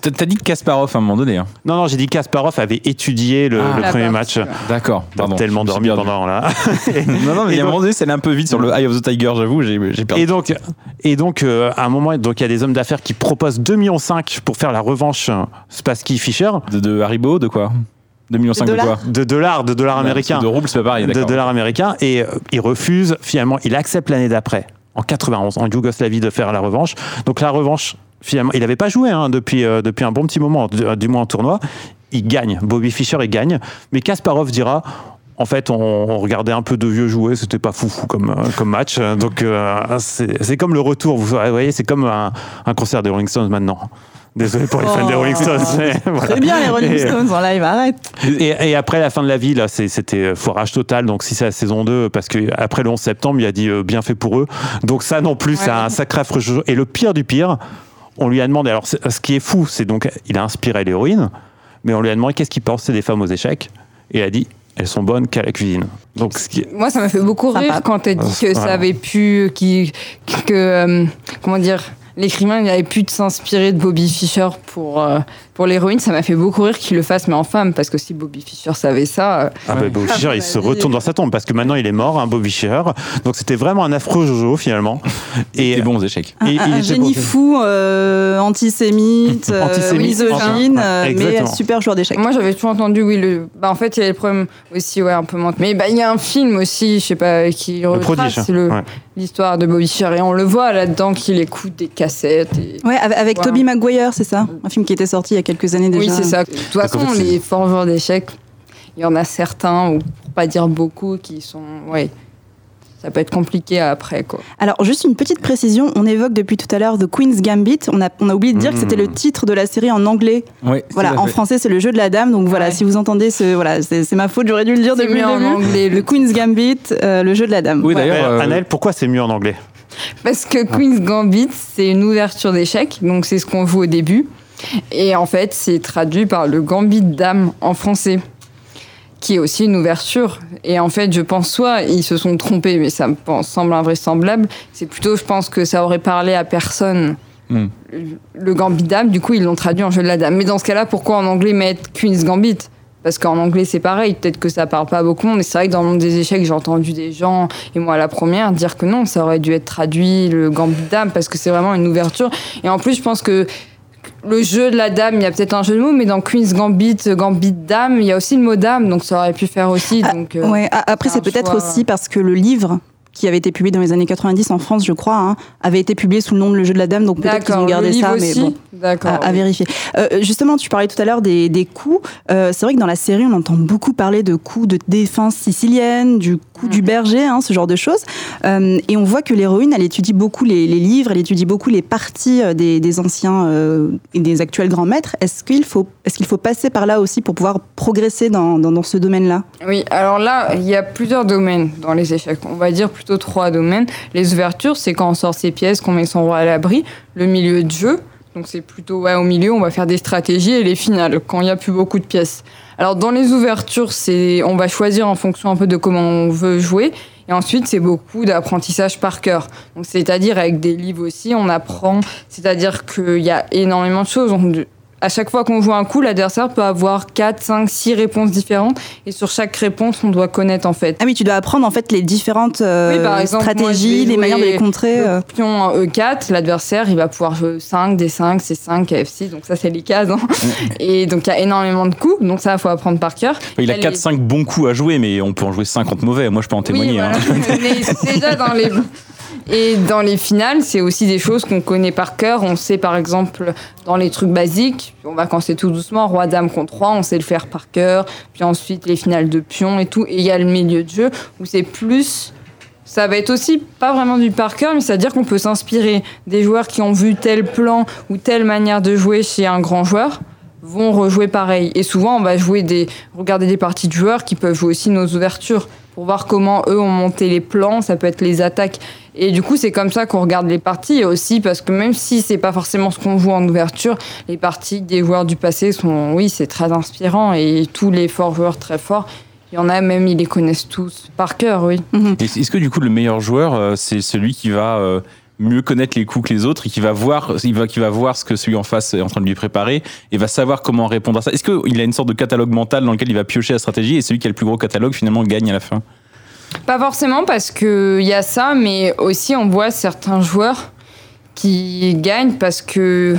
T'as dit Kasparov à un moment donné. hein. Non, non, j'ai dit Kasparov avait étudié le, Ah. le premier match. D'accord. T'as Pardon. tellement dormi pendant là. Non, non, mais il y Et a un donc- moment donné, c'est un peu vite sur le Eye of the Tiger, j'avoue, j'ai perdu. Et donc, et donc euh, à un moment, donc il y a des hommes d'affaires qui proposent 2,5 millions pour faire la revanche Spassky-Fischer De, de Haribo, de quoi? 2,5 millions de, dollars quoi? De dollars, de dollars américains. De roubles, c'est pas pareil, de dollars américains et euh, il refuse finalement il accepte l'année d'après en 91 en Yougoslavie de faire la revanche donc la revanche finalement il n'avait pas joué hein, depuis, euh, depuis un bon petit moment du, du moins en tournoi il gagne Bobby Fischer il gagne mais Kasparov dira en fait, on, regardait un peu de vieux jouer, c'était pas fou fou comme, euh, comme match. Donc, euh, c'est comme le retour, vous voyez, c'est comme un concert des Rolling Stones maintenant. Désolé pour les fans des Oh. Rolling Stones. mais voilà. Très bien les Rolling Et- Stones en live, arrête. et, et après la fin de la vie, là, c'est- c'était foirage total. Donc si c'est la saison 2, parce que après le 11 septembre, il a dit euh, bien fait pour eux. Donc ça non plus, c'est un sacré affreux. Et le pire du pire, on lui a demandé. Alors c'est- ce qui est fou, c'est donc il a inspiré l'héroïne, mais on lui a demandé qu'est-ce qu'il pensait des femmes aux échecs, et il a dit elles sont bonnes qu'à la cuisine. Donc ce qui est- Moi, ça m'a fait beaucoup Sympa. rire quand t'as dit Ah, que ça avait pu, qui, que, euh, comment dire, l'écrivain il avait pu s'inspirer de Bobby Fischer pour euh, pour l'héroïne. Ça m'a fait beaucoup rire qu'il le fasse, mais en femme, parce que si Bobby Fischer savait ça, euh, Ah bah, Bobby Fischer, Ah, il bah, se oui. retourne dans sa tombe parce que maintenant il est mort, hein, Bobby Fischer. Donc c'était vraiment un affreux Jojo finalement. Et bon aux échecs. Un, Et- un il était génie bon. fou, euh, antisémite, euh, Antisémite, misogyne, euh, mais super joueur d'échecs. Moi, j'avais toujours entendu, oui, le... bah, en fait, il y a le problème aussi, ouais, un peu mental. Mais bah, il y a un film aussi, je sais pas, qui Le retrace Ouais. l'histoire de Bobby Fischer. Et on le voit là-dedans qu'il écoute des cassettes. Et... Ouais, avec. Tobey Maguire, c'est ça? Un film qui était sorti il y a quelques années déjà. Oui, c'est ça. De toute façon, fait, les forts joueurs d'échecs, il y en a certains, ou pour pas dire beaucoup, qui sont. Ouais. Ça peut être compliqué après, quoi. Alors, juste une petite précision, on évoque depuis tout à l'heure The Queen's Gambit. On a, on a oublié de dire que c'était Mm. le titre de la série en anglais. Ouais, Voilà, en fait. français, c'est le jeu de la dame. Donc voilà, Ouais. si vous entendez ce. Voilà, c'est ma faute, j'aurais dû le dire depuis mieux le en début. anglais, Le Queen's Gambit, euh, le jeu de la dame. Oui, Voilà. d'ailleurs. Mais, euh, Annelle, pourquoi c'est mieux en anglais? Parce que Queen's Gambit, c'est une ouverture d'échecs, donc c'est ce qu'on voit au début. Et en fait, c'est traduit par le Gambit de dame en français, qui est aussi une ouverture. Et en fait, je pense soit ils se sont trompés, mais ça me semble invraisemblable. C'est plutôt, je pense que ça aurait parlé à personne. Hmm. Le Gambit de dame, du coup, ils l'ont traduit en jeu de la dame. Mais dans ce cas-là, pourquoi en anglais mettre Queen's Gambit? Parce qu'en anglais, c'est pareil. Peut-être que ça parle pas à beaucoup de monde. Et c'est vrai que dans le monde des échecs, j'ai entendu des gens, et moi la première, dire que non, ça aurait dû être traduit, le gambit de dame, parce que c'est vraiment une ouverture. Et en plus, je pense que le jeu de la dame, il y a peut-être un jeu de mots, mais dans Queen's Gambit, Gambit de dame, il y a aussi le mot dame, donc ça aurait pu faire aussi. Ah, donc, euh, Ouais, après, c'est peut-être choix. aussi parce que le livre qui avait été publié dans les années 90 en France, je crois, hein, avait été publié sous le nom de Le Jeu de la Dame, donc peut-être qu'ils ont gardé ça, mais aussi bon. D'accord. À, à oui. vérifier. Euh, justement, tu parlais tout à l'heure des, des coups. Euh, c'est vrai que dans la série, on entend beaucoup parler de coups de défense sicilienne, du coup du berger, hein, ce genre de choses. Euh, et on voit que l'héroïne, elle étudie beaucoup les, les livres, elle étudie beaucoup les parties euh, des, des anciens euh, et des actuels grands maîtres. Est-ce qu'il faut, est-ce qu'il faut passer par là aussi pour pouvoir progresser dans, dans, dans ce domaine-là? Oui, alors là, il y a plusieurs domaines dans les échecs. On va dire plutôt trois domaines. Les ouvertures, c'est quand on sort ses pièces, qu'on met son roi à l'abri. Le milieu de jeu, donc c'est plutôt ouais, au milieu, on va faire des stratégies et les finales, quand il n'y a plus beaucoup de pièces. Alors dans les ouvertures, c'est on va choisir en fonction un peu de comment on veut jouer. Et ensuite, c'est beaucoup d'apprentissage par cœur. Donc, c'est-à-dire avec des livres aussi, on apprend. C'est-à-dire qu'il y a énormément de choses. À chaque fois qu'on joue un coup, l'adversaire peut avoir 4, 5, 6 réponses différentes. Et sur chaque réponse, on doit connaître en fait. Ah oui, tu dois apprendre en fait les différentes euh, Oui, par exemple, moi, je stratégies, les manières de les contrer. euh. Le pion en E4, l'adversaire, il va pouvoir jouer 5, D5, C5, F6. Donc ça, c'est les cases. hein. Et donc, il y a énormément de coups. Donc ça, il faut apprendre par cœur. Il a Elle est- 4-5 bons coups à jouer, mais on peut en jouer 50 mauvais. Moi, je peux en témoigner. Oui, hein. voilà. Mais c'est déjà dans les. Et dans les finales, c'est aussi des choses qu'on connaît par cœur. On sait par exemple dans les trucs basiques, on va commencer tout doucement, roi dame contre roi, on sait le faire par cœur. Puis ensuite les finales de pion et tout. Et il y a le milieu de jeu où c'est plus. Ça va être aussi pas vraiment du par cœur, mais c'est-à-dire qu'on peut s'inspirer des joueurs qui ont vu tel plan ou telle manière de jouer chez un grand joueur vont rejouer pareil. Et souvent, on va jouer des, regarder des parties de joueurs qui peuvent jouer aussi nos ouvertures pour voir comment eux ont monté les plans. Ça peut être les attaques. Et du coup, c'est comme ça qu'on regarde les parties. Aussi parce que même si c'est pas forcément ce qu'on joue en ouverture, les parties des joueurs du passé sont, oui, c'est très inspirant. Et tous les forts joueurs très forts, il y en a même, ils les connaissent tous par cœur, oui. Est-ce que du coup, le meilleur joueur, euh, c'est celui qui va euh, mieux connaître les coups que les autres et qui va voir, il va, qui va voir ce que celui en face est en train de lui préparer et va savoir comment répondre à ça. Est-ce qu'il a une sorte de catalogue mental dans lequel il va piocher la stratégie et celui qui a le plus gros catalogue finalement gagne à la fin? Pas forcément parce qu'il y a ça, mais aussi on voit certains joueurs qui gagnent parce que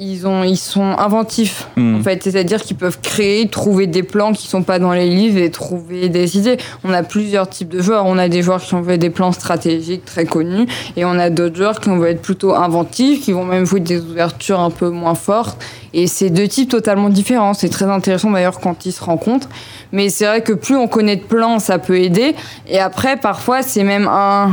ils, ont, ils sont inventifs, Hmm. en fait. C'est-à-dire qu'ils peuvent créer, trouver des plans qui sont pas dans les livres et trouver des idées. On a plusieurs types de joueurs. On a des joueurs qui ont fait des plans stratégiques très connus et on a d'autres joueurs qui vont être plutôt inventifs, qui vont même jouer des ouvertures un peu moins fortes. Et c'est deux types totalement différents. C'est très intéressant d'ailleurs quand ils se rencontrent. Mais c'est vrai que plus on connaît de plans, ça peut aider. Et après, parfois, c'est même un.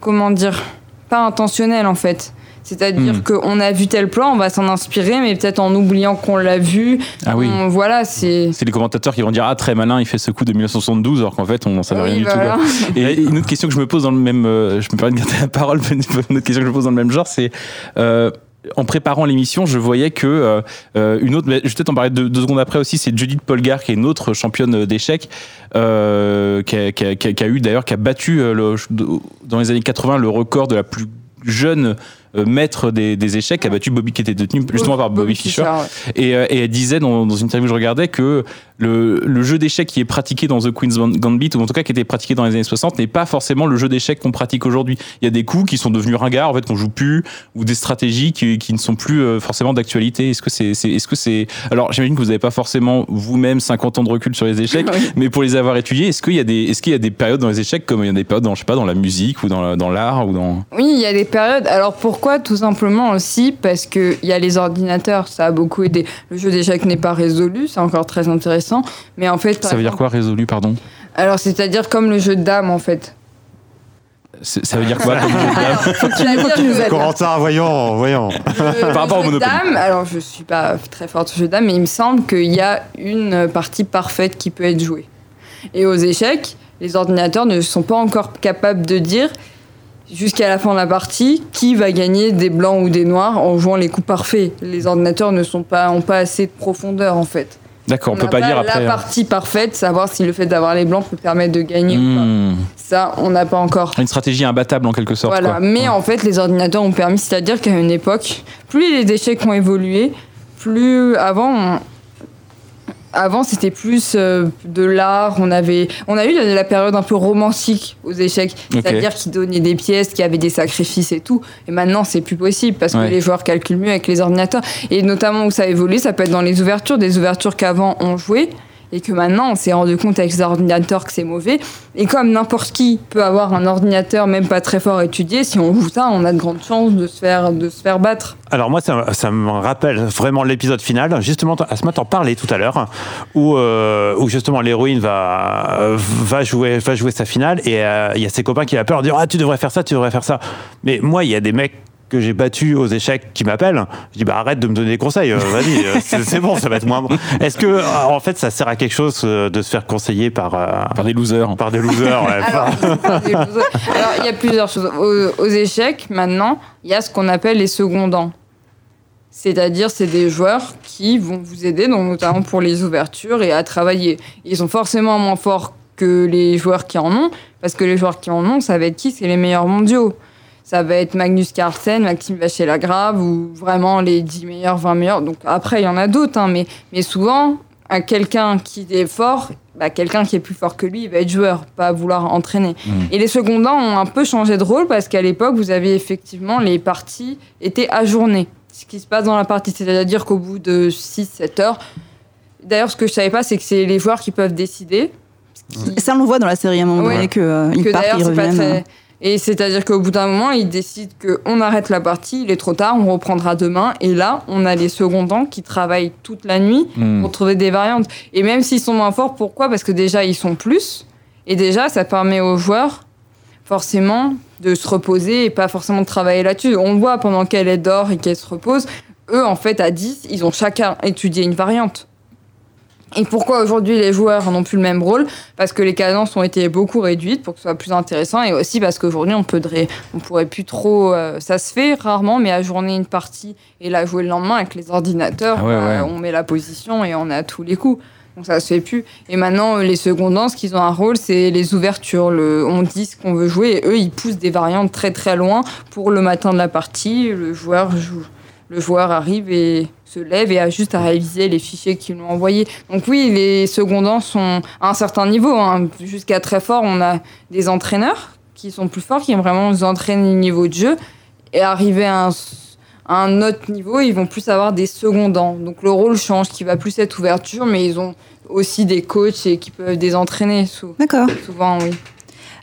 Comment dire Pas intentionnel en fait. C'est-à-dire Hmm. qu'on a vu tel plan, on va s'en inspirer, mais peut-être en oubliant qu'on l'a vu. Ah oui. On- voilà, c'est. C'est les commentateurs qui vont dire ah très malin il fait ce coup de 1972 alors qu'en fait on n'en savait Oui, rien du tout. quoi. Et une autre question que je me pose dans le même, euh, je me permets de garder la parole, mais une autre question que je me pose dans le même genre, c'est euh, en préparant l'émission, je voyais que euh, une autre, mais je vais peut-être en parler deux, deux secondes après aussi, c'est Judith Polgar qui est une autre championne d'échecs, euh, qui, a, qui a- qui a- qui a eu d'ailleurs, qui a battu le- dans les années 80 le record de la plus jeune euh, maître des, des échecs, a battu Bobby, qui était détenu justement par Bobby, Fischer. ouais. Et, euh, et elle disait dans, dans une interview que je regardais que le, le jeu d'échecs qui est pratiqué dans The Queen's Gambit, ou en tout cas qui était pratiqué dans les années 60, n'est pas forcément le jeu d'échecs qu'on pratique aujourd'hui. Il y a des coups qui sont devenus ringards, en fait, qu'on joue plus, ou des stratégies qui, qui ne sont plus euh, forcément d'actualité. Est-ce que c'est, c'est- est-ce que c'est, alors j'imagine que vous n'avez pas forcément vous-même 50 ans de recul sur les échecs, Oui. mais pour les avoir étudiés, est-ce qu'il y a des, est-ce qu'il y a des périodes dans les échecs comme il y a des périodes dans, je sais pas, dans la musique ou dans, dans l'art ou dans. Oui, il y a des périodes. Alors pourquoi Tout simplement aussi parce qu'il y a les ordinateurs, ça a beaucoup aidé. Le jeu d'échecs n'est pas résolu, c'est encore très intéressant. Mais en fait. Ça veut dire quoi résolu, pardon Alors c'est-à-dire comme le jeu de dames en fait. Ça veut dire quoi comme jeu de dames C'est-à-dire que- Corentin, voyons, voyons. Le- Par rapport au Monopoly. dames, alors je suis pas très forte au jeu de dames, mais il me semble qu'il y a une partie parfaite qui peut être jouée. Et aux échecs, les ordinateurs ne sont pas encore capables de dire jusqu'à la fin de la partie qui va gagner des blancs ou des noirs en jouant les coups parfaits. Les ordinateurs ne sont pas ont pas assez de profondeur en fait. D'accord, on, peut n'a pas dire la après. hein. partie parfaite, savoir si le fait d'avoir les blancs peut permettre de gagner ou pas. Hmm. Ça, on n'a pas encore. Une stratégie imbattable en quelque sorte. Voilà, quoi. mais Ouais. en fait, les ordinateurs ont permis, c'est-à-dire qu'à une époque, plus les échecs ont évolué, plus avant, on- avant c'était plus euh, de l'art. On avait, on a eu la, la période un peu romantique aux échecs, c'est-à-dire qu'ils donnaient des pièces, qui avaient des sacrifices et tout. Et maintenant, c'est plus possible parce Ouais. que les joueurs calculent mieux avec les ordinateurs. Et notamment où ça a évolué, ça peut être dans les ouvertures, des ouvertures qu'avant on jouait. Et que maintenant on s'est rendu compte avec les ordinateurs que c'est mauvais. Et comme n'importe qui peut avoir un ordinateur même pas très fort étudié, si on joue ça, on a de grandes chances de se faire, de se faire battre. Alors moi, ça, me rappelle vraiment l'épisode final. Justement, Asma t'en parlait tout à l'heure, où, euh, où justement l'héroïne va, va, jouer, va jouer sa finale et euh, il y a ses copains qui l'appellent en disant Ah, tu devrais faire ça, tu devrais faire ça. Mais moi, il y a des mecs que j'ai battus aux échecs qui m'appellent, je dis bah arrête de me donner des conseils, euh, vas-y, euh, c'est bon, ça va être moins bon. Est-ce que euh, en fait ça sert à quelque chose de se faire conseiller par euh, Par des losers. par des losers ouais, Alors, par- il y a plusieurs choses. Aux, aux échecs, maintenant, il y a ce qu'on appelle les secondants. C'est-à-dire, c'est des joueurs qui vont vous aider, donc notamment pour les ouvertures et à travailler. Ils sont forcément moins forts que les joueurs qui en ont, parce que les joueurs qui en ont, ça va être qui? C'est les meilleurs mondiaux. Ça va être Magnus Carlsen, Maxime Vacher-Lagrave, ou vraiment les 10 meilleurs, 20 meilleurs. Donc après, il y en a d'autres, hein, mais, mais souvent, à quelqu'un qui est fort, bah, quelqu'un qui est plus fort que lui, il va être joueur, pas vouloir entraîner. Et les secondants ont un peu changé de rôle parce qu'à l'époque, vous avez effectivement les parties étaient ajournées. Ce qui se passe dans la partie, c'est-à-dire qu'au bout de 6-7 heures, d'ailleurs, ce que je savais pas, c'est que c'est les joueurs qui peuvent décider. Ça, on le voit dans la série à un moment donné que, euh, ils que partent, ils reviennent. Et c'est-à-dire qu'au bout d'un moment, ils décident qu'on arrête la partie, il est trop tard, on reprendra demain. Et là, on a les secondants qui travaillent toute la nuit Hmm. pour trouver des variantes. Et même s'ils sont moins forts, pourquoi? Parce que déjà, ils sont plus. Et déjà, ça permet aux joueurs, forcément, de se reposer et pas forcément de travailler là-dessus. On voit pendant qu'elle est dort et qu'elle se repose, eux, en fait, à 10, ils ont chacun étudié une variante. Et pourquoi aujourd'hui les joueurs n'ont plus le même rôle? Parce que les cadences ont été beaucoup réduites pour que ce soit plus intéressant et aussi parce qu'aujourd'hui on peut on pourrait plus trop euh, ça se fait rarement mais ajourner une partie et la jouer le lendemain avec les ordinateurs Ah ouais, bah, ouais. on met la position et on a tous les coups. Donc ça se fait plus. Et maintenant les secondants ce qu'ils ont un rôle c'est les ouvertures le on dit ce qu'on veut jouer et eux ils poussent des variantes très très loin pour le matin de la partie le joueur joue le joueur arrive et se lève et a juste à réviser les fichiers qu'ils lui ont envoyés. Donc oui, les secondants sont à un certain niveau. hein. Jusqu'à très fort, on a des entraîneurs qui sont plus forts, qui vraiment nous entraînent le niveau de jeu. Et arriver à un, à un autre niveau, ils vont plus avoir des secondants. Donc le rôle change, qui va plus être ouverture, mais ils ont aussi des coachs et qui peuvent les entraîner sou- D'accord. souvent, oui.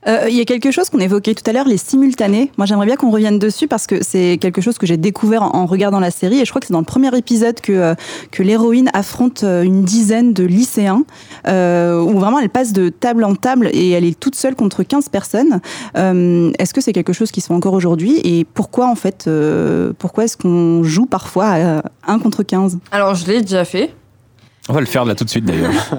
Euh, Il y a quelque chose qu'on évoquait tout à l'heure, les simultanés. Moi, j'aimerais bien qu'on revienne dessus parce que c'est quelque chose que j'ai découvert en, regardant la série. Et je crois que c'est dans le premier épisode que, euh, que l'héroïne affronte euh, une dizaine de lycéens, où vraiment elle passe de table en table et elle est toute seule contre 15 personnes. Est-ce que c'est quelque chose qui se fait encore aujourd'hui Et pourquoi, en fait, pourquoi est-ce qu'on joue parfois à 1 contre 15 Alors je l'ai déjà fait. On va le faire là tout de suite d'ailleurs.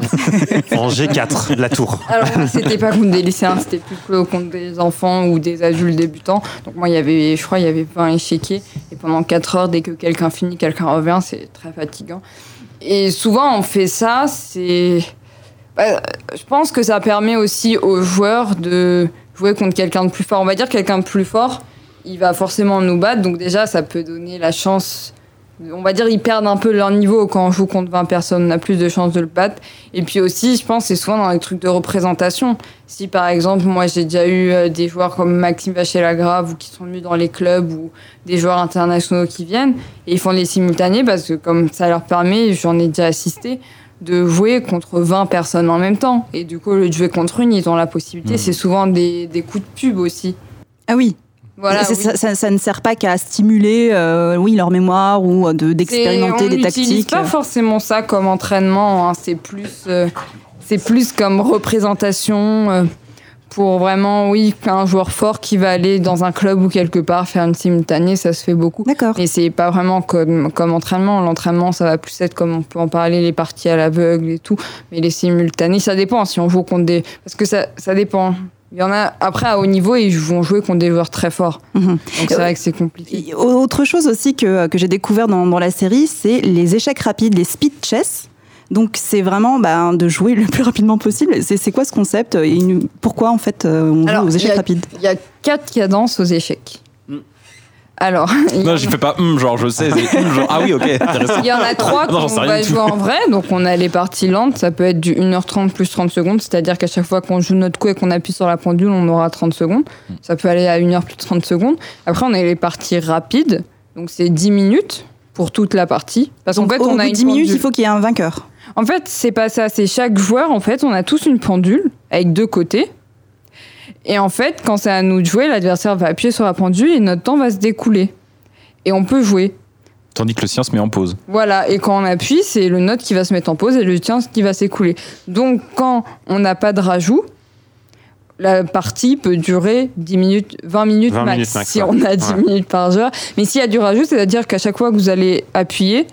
en G4, la tour. Alors, c'était pas contre des lycéens, c'était plutôt contre des enfants ou des adultes débutants. Donc, moi, il y avait, je crois, il y avait 20 échiquiers. Et pendant 4 heures, dès que quelqu'un finit, quelqu'un revient, c'est très fatigant. Et souvent, on fait ça, c'est. bah, je pense que ça permet aussi aux joueurs de jouer contre quelqu'un de plus fort. On va dire quelqu'un de plus fort, il va forcément nous battre. Donc, déjà, ça peut donner la chance. On va dire ils perdent un peu leur niveau quand on joue contre 20 personnes, on a plus de chances de le battre. Et puis aussi, je pense, c'est souvent dans les trucs de représentation. Si par exemple, moi j'ai déjà eu euh, des joueurs comme Maxime Vacher-Lagrave ou qui sont venus dans les clubs ou des joueurs internationaux qui viennent et ils font les simultanés parce que comme ça leur permet, j'en ai déjà assisté, de jouer contre 20 personnes en même temps. Et du coup, au lieu de jouer contre une, ils ont la possibilité. Mhm. C'est souvent des, des coups de pub aussi. Ah oui, Voilà, oui. ça, ça- ça ne sert pas qu'à stimuler euh, oui, leur mémoire ou de- d'expérimenter C'est- des On n'utilise tactiques. pas forcément ça comme entraînement. hein. C'est plus, euh, c'est plus comme représentation euh, pour vraiment, oui, qu'un joueur fort qui va aller dans un club ou quelque part faire une simultanée, ça se fait beaucoup. D'accord. Et c'est pas vraiment comme, comme entraînement. L'entraînement, ça va plus être comme on peut en parler, les parties à l'aveugle et tout. Mais les simultanés, ça dépend si on joue contre des. Parce que ça, ça dépend. Il y en a, après, à haut niveau, ils vont jouer contre des joueurs très forts. Mhm. Donc c'est vrai que c'est compliqué. Autre chose aussi que, que j'ai découvert dans, dans la série, c'est les échecs rapides, les speed chess. Donc c'est vraiment bah, de jouer le plus rapidement possible. C'est quoi ce concept? Et pourquoi en fait euh, on Alors, joue aux échecs a- rapides? Il y a quatre cadences aux échecs. Alors, il y, non, je fais pas hum, genre je sais, c'est hum, genre ah oui, ok, intéressant. il y en a trois qu'on va jouer en vrai. Donc, on a les parties lentes. Ça peut être du 1h30 plus 30 secondes. C'est-à-dire qu'à chaque fois qu'on joue notre coup et qu'on appuie sur la pendule, on aura 30 secondes. Hmm. Ça peut aller à 1h plus 30 secondes. Après, on a les parties rapides. Donc, c'est 10 minutes pour toute la partie. Parce qu'en fait, au on bout a une 10 minutes, il faut qu'il y ait un vainqueur. En fait, c'est pas ça. C'est chaque joueur, en fait, on a tous une pendule avec deux côtés. Et en fait, quand c'est à nous de jouer, l'adversaire va appuyer sur la pendule et notre temps va se découler. Et on peut jouer. Tandis que le sien se met en pause. Voilà, et quand on appuie, c'est le note qui va se mettre en pause et le tien qui va s'écouler. Donc quand on n'a pas de rajout, la partie peut durer 10 minutes, 20 minutes 20 max, minutes max, si ouais. on a 10 Ouais. minutes par joueur. Mais s'il y a du rajout, c'est-à-dire qu'à chaque fois que vous allez appuyer,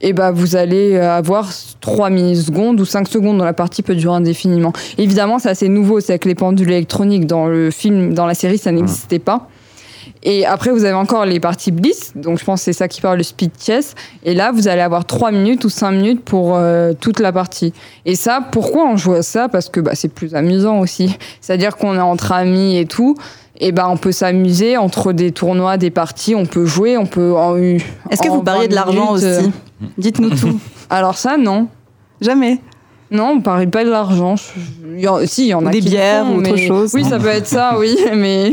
et ben vous allez avoir 3 millisecondes ou 5 secondes dans la partie peut durer indéfiniment. Évidemment, c'est assez nouveau, c'est avec les pendules électroniques dans le film, dans la série, ça n'existait pas. Et après, vous avez encore les parties Bliss, donc je pense que c'est ça qui parle le speed chess. Et là, vous allez avoir 3 minutes ou 5 minutes pour euh, toute la partie. Et ça, pourquoi on joue à ça? Parce que bah, c'est plus amusant aussi. C'est-à-dire qu'on est entre amis et tout. Et ben on peut s'amuser entre des tournois, des parties, on peut jouer, on peut en Est-ce que en vous pariez 20 de l'argent euh, aussi? Dites-nous tout. Alors ça, non. Jamais. Non, on parie pas de l'argent. Je- il y en- Si, il y en a Des qui le bières font, ou autre mais- chose. Oui, ça peut être ça, oui, mais.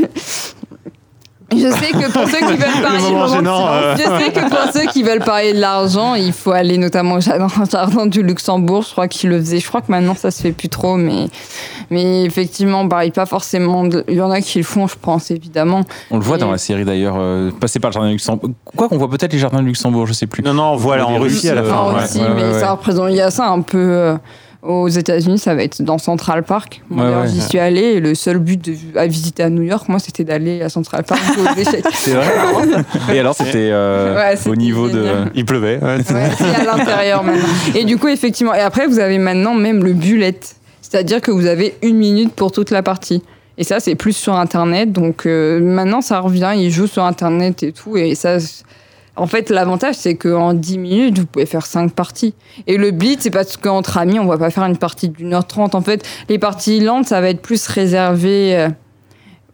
Je sais que pour ceux qui veulent gênant, euh. je sais que pour ceux qui veulent parier de l'argent, il faut aller notamment au jardin, du Luxembourg. Je crois qu'ils le faisaient. Je crois que maintenant ça se fait plus trop, mais mais effectivement, on parie pas forcément. de- Il y en a qui le font, je pense évidemment. On le voit Et- dans la série d'ailleurs, euh, passer par le jardin du Luxembourg. Quoi qu'on voit peut-être les jardins du Luxembourg, je sais plus. Non, non, on voit là en Russie à la fin. euh, ouais. aussi, ouais, mais ouais. ça représente. Il y a ça un peu. euh, aux États-Unis, ça va être dans Central Park. Moi, Ouais, d'ailleurs, ouais. j'y suis allée et le seul but de, à visiter à New York, moi, c'était d'aller à Central Park jouer aux échecs. C'est vrai Et alors, c'était euh, Ouais, au niveau de. Il pleuvait. ouais. Ouais, c'est à l'intérieur maintenant. Et du coup, effectivement, et après, vous avez maintenant même le bullet. C'est-à-dire que vous avez une minute pour toute la partie. Et ça, c'est plus sur Internet. Donc euh, maintenant, ça revient, ils jouent sur Internet et tout. Et ça. En fait, l'avantage, c'est qu'en 10 minutes, vous pouvez faire 5 parties. Et le blitz, c'est parce qu'entre amis, on va pas faire une partie d'une heure trente. En fait, les parties lentes, ça va être plus réservé euh,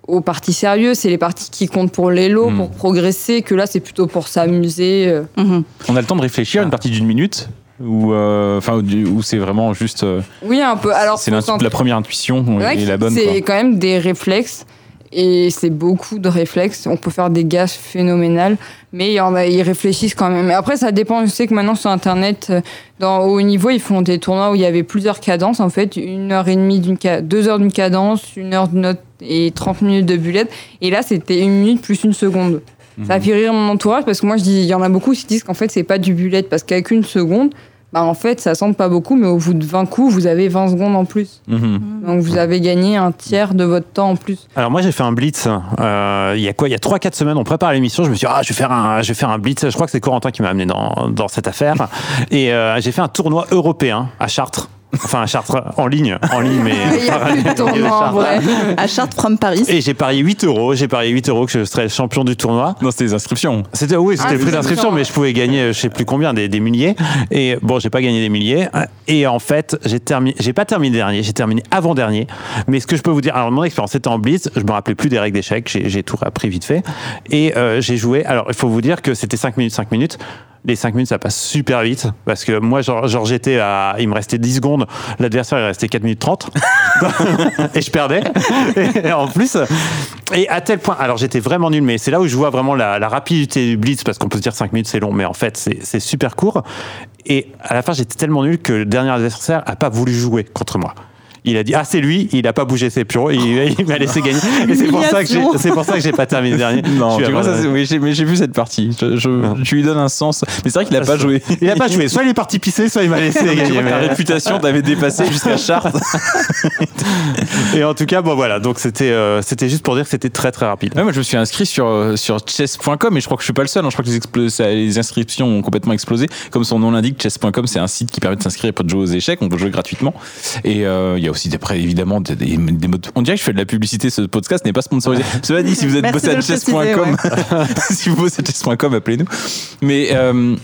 aux parties sérieuses. C'est les parties qui comptent pour les lots, Hmm. pour progresser. Que là, c'est plutôt pour s'amuser. euh. Mhm. On a le temps de réfléchir à une partie d'une minute ou euh, enfin c'est vraiment juste euh, Oui, un peu. Alors, c'est la première intuition et la bonne. C'est quand même des réflexes. Et c'est beaucoup de réflexes. On peut faire des gaffes phénoménales, mais il y en a, ils réfléchissent quand même. Mais après, ça dépend. Je sais que maintenant sur Internet, euh, dans au haut niveau, ils font des tournois où il y avait plusieurs cadences. En fait, une heure et demie d'une deux heures d'une cadence, une heure de note et 30 minutes de bullet. Et là, c'était une minute plus une seconde. Ça a Mhm. fait rire mon entourage parce que moi, je dis, il y en a beaucoup qui disent qu'en fait, c'est pas du bullet parce qu'avec une seconde, bah en fait, ça semble pas beaucoup, mais au bout de 20 coups, vous avez 20 secondes en plus. Mhm. Donc vous avez gagné un tiers de votre temps en plus. Alors moi j'ai fait un blitz euh, il y a quoi? Il y a 3 4 semaines on prépare l'émission je me suis dit ah je vais faire un je vais faire un blitz je crois que c'est Corentin qui m'a amené dans, dans cette affaire et euh, j'ai fait un tournoi européen à Chartres enfin à Chartres en ligne en ligne mais Il n'y a plus de tournoi en vrai. À Chartres from Paris. et j'ai parié 8 euros j'ai parié 8 euros que je serais champion du tournoi Non, c'était les inscriptions. C'était oui, c'était Ah, le prix d'inscription, mais je pouvais gagner, je sais plus combien, des, des milliers. Et bon, j'ai pas gagné des milliers. Et en fait, j'ai terminé, j'ai pas terminé dernier, j'ai terminé avant dernier. Mais ce que je peux vous dire, alors mon expérience c'était en blitz, je me rappelais plus des règles d'échecs, j'ai, j'ai tout appris vite fait. Et euh, j'ai joué. Alors il faut vous dire que c'était 5 minutes, 5 minutes. Les 5 minutes, ça passe super vite. Parce que moi, genre, j'étais à. Il me restait 10 secondes. L'adversaire, il restait 4 minutes 30. et je perdais. Et en plus. Et à tel point. Alors, j'étais vraiment nul, mais c'est là où je vois vraiment la, rapidité du blitz. Parce qu'on peut se dire 5 minutes, c'est long. Mais en fait, c'est c'est super court. Et à la fin, j'étais tellement nul que le dernier adversaire a pas voulu jouer contre moi. Il a dit ah c'est lui, il a pas bougé ses pions, il, il m'a laissé gagner. Et c'est pour ça que j'ai, c'est pour ça que j'ai pas terminé dernier. Non, tu vois, ça, oui, mais j'ai vu cette partie. Je, je- tu lui donnes un sens. Mais c'est vrai qu'il a pas joué. Il a pas joué. Soit il est parti pisser, soit il m'a laissé gagner. mais- réputation t'avait dépassé jusqu'à Chartres. Et en tout cas, bon voilà. Donc c'était, euh, c'était juste pour dire que c'était très très rapide. Ouais, moi, je me suis inscrit sur, euh, sur chess.com et je crois que je suis pas le seul. hein. Je crois que les, explo- ça- les inscriptions ont complètement explosé. Comme son nom l'indique, chess.com, c'est un site qui permet de s'inscrire pour de jouer aux échecs. On peut jouer gratuitement. Et euh, il y a aussi, après, évidemment, des, des- des modes. On dirait que je fais de la publicité. Ce podcast n'est pas sponsorisé. Cela dit, si vous êtes Merci bossé de à le préciser, chess.com, si vous bossez à chess.com, appelez-nous. Mais. euh,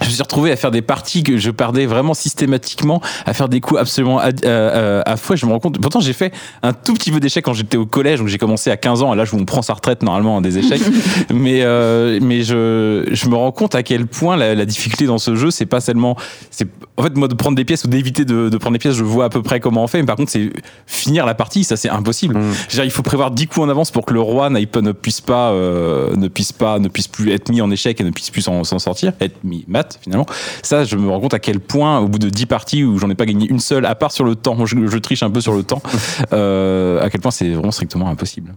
je me suis retrouvé à faire des parties que je perdais vraiment systématiquement, à faire des coups absolument à, à, à fouet. Je me rends compte. Pourtant, j'ai fait un tout petit peu d'échecs quand j'étais au collège, donc j'ai commencé à 15 ans, à l'âge où on prend sa retraite normalement hein, des échecs. mais euh, mais je, je me rends compte à quel point la, la difficulté dans ce jeu, c'est pas seulement. c'est En fait, moi, de prendre des pièces ou d'éviter de, de prendre des pièces, je vois à peu près comment on fait. Mais par contre, c'est finir la partie, ça, c'est impossible. Mm. Dire, il faut prévoir 10 coups en avance pour que le roi ne puisse pas, euh, ne puisse pas, ne puisse plus être mis en échec et ne puisse plus s'en s'en sortir, être mis mat. Finalement. Ça, je me rends compte à quel point, au bout de 10 parties où j'en ai pas gagné une seule, à part sur le temps, je, je triche un peu sur le temps, euh, à quel point c'est vraiment strictement impossible.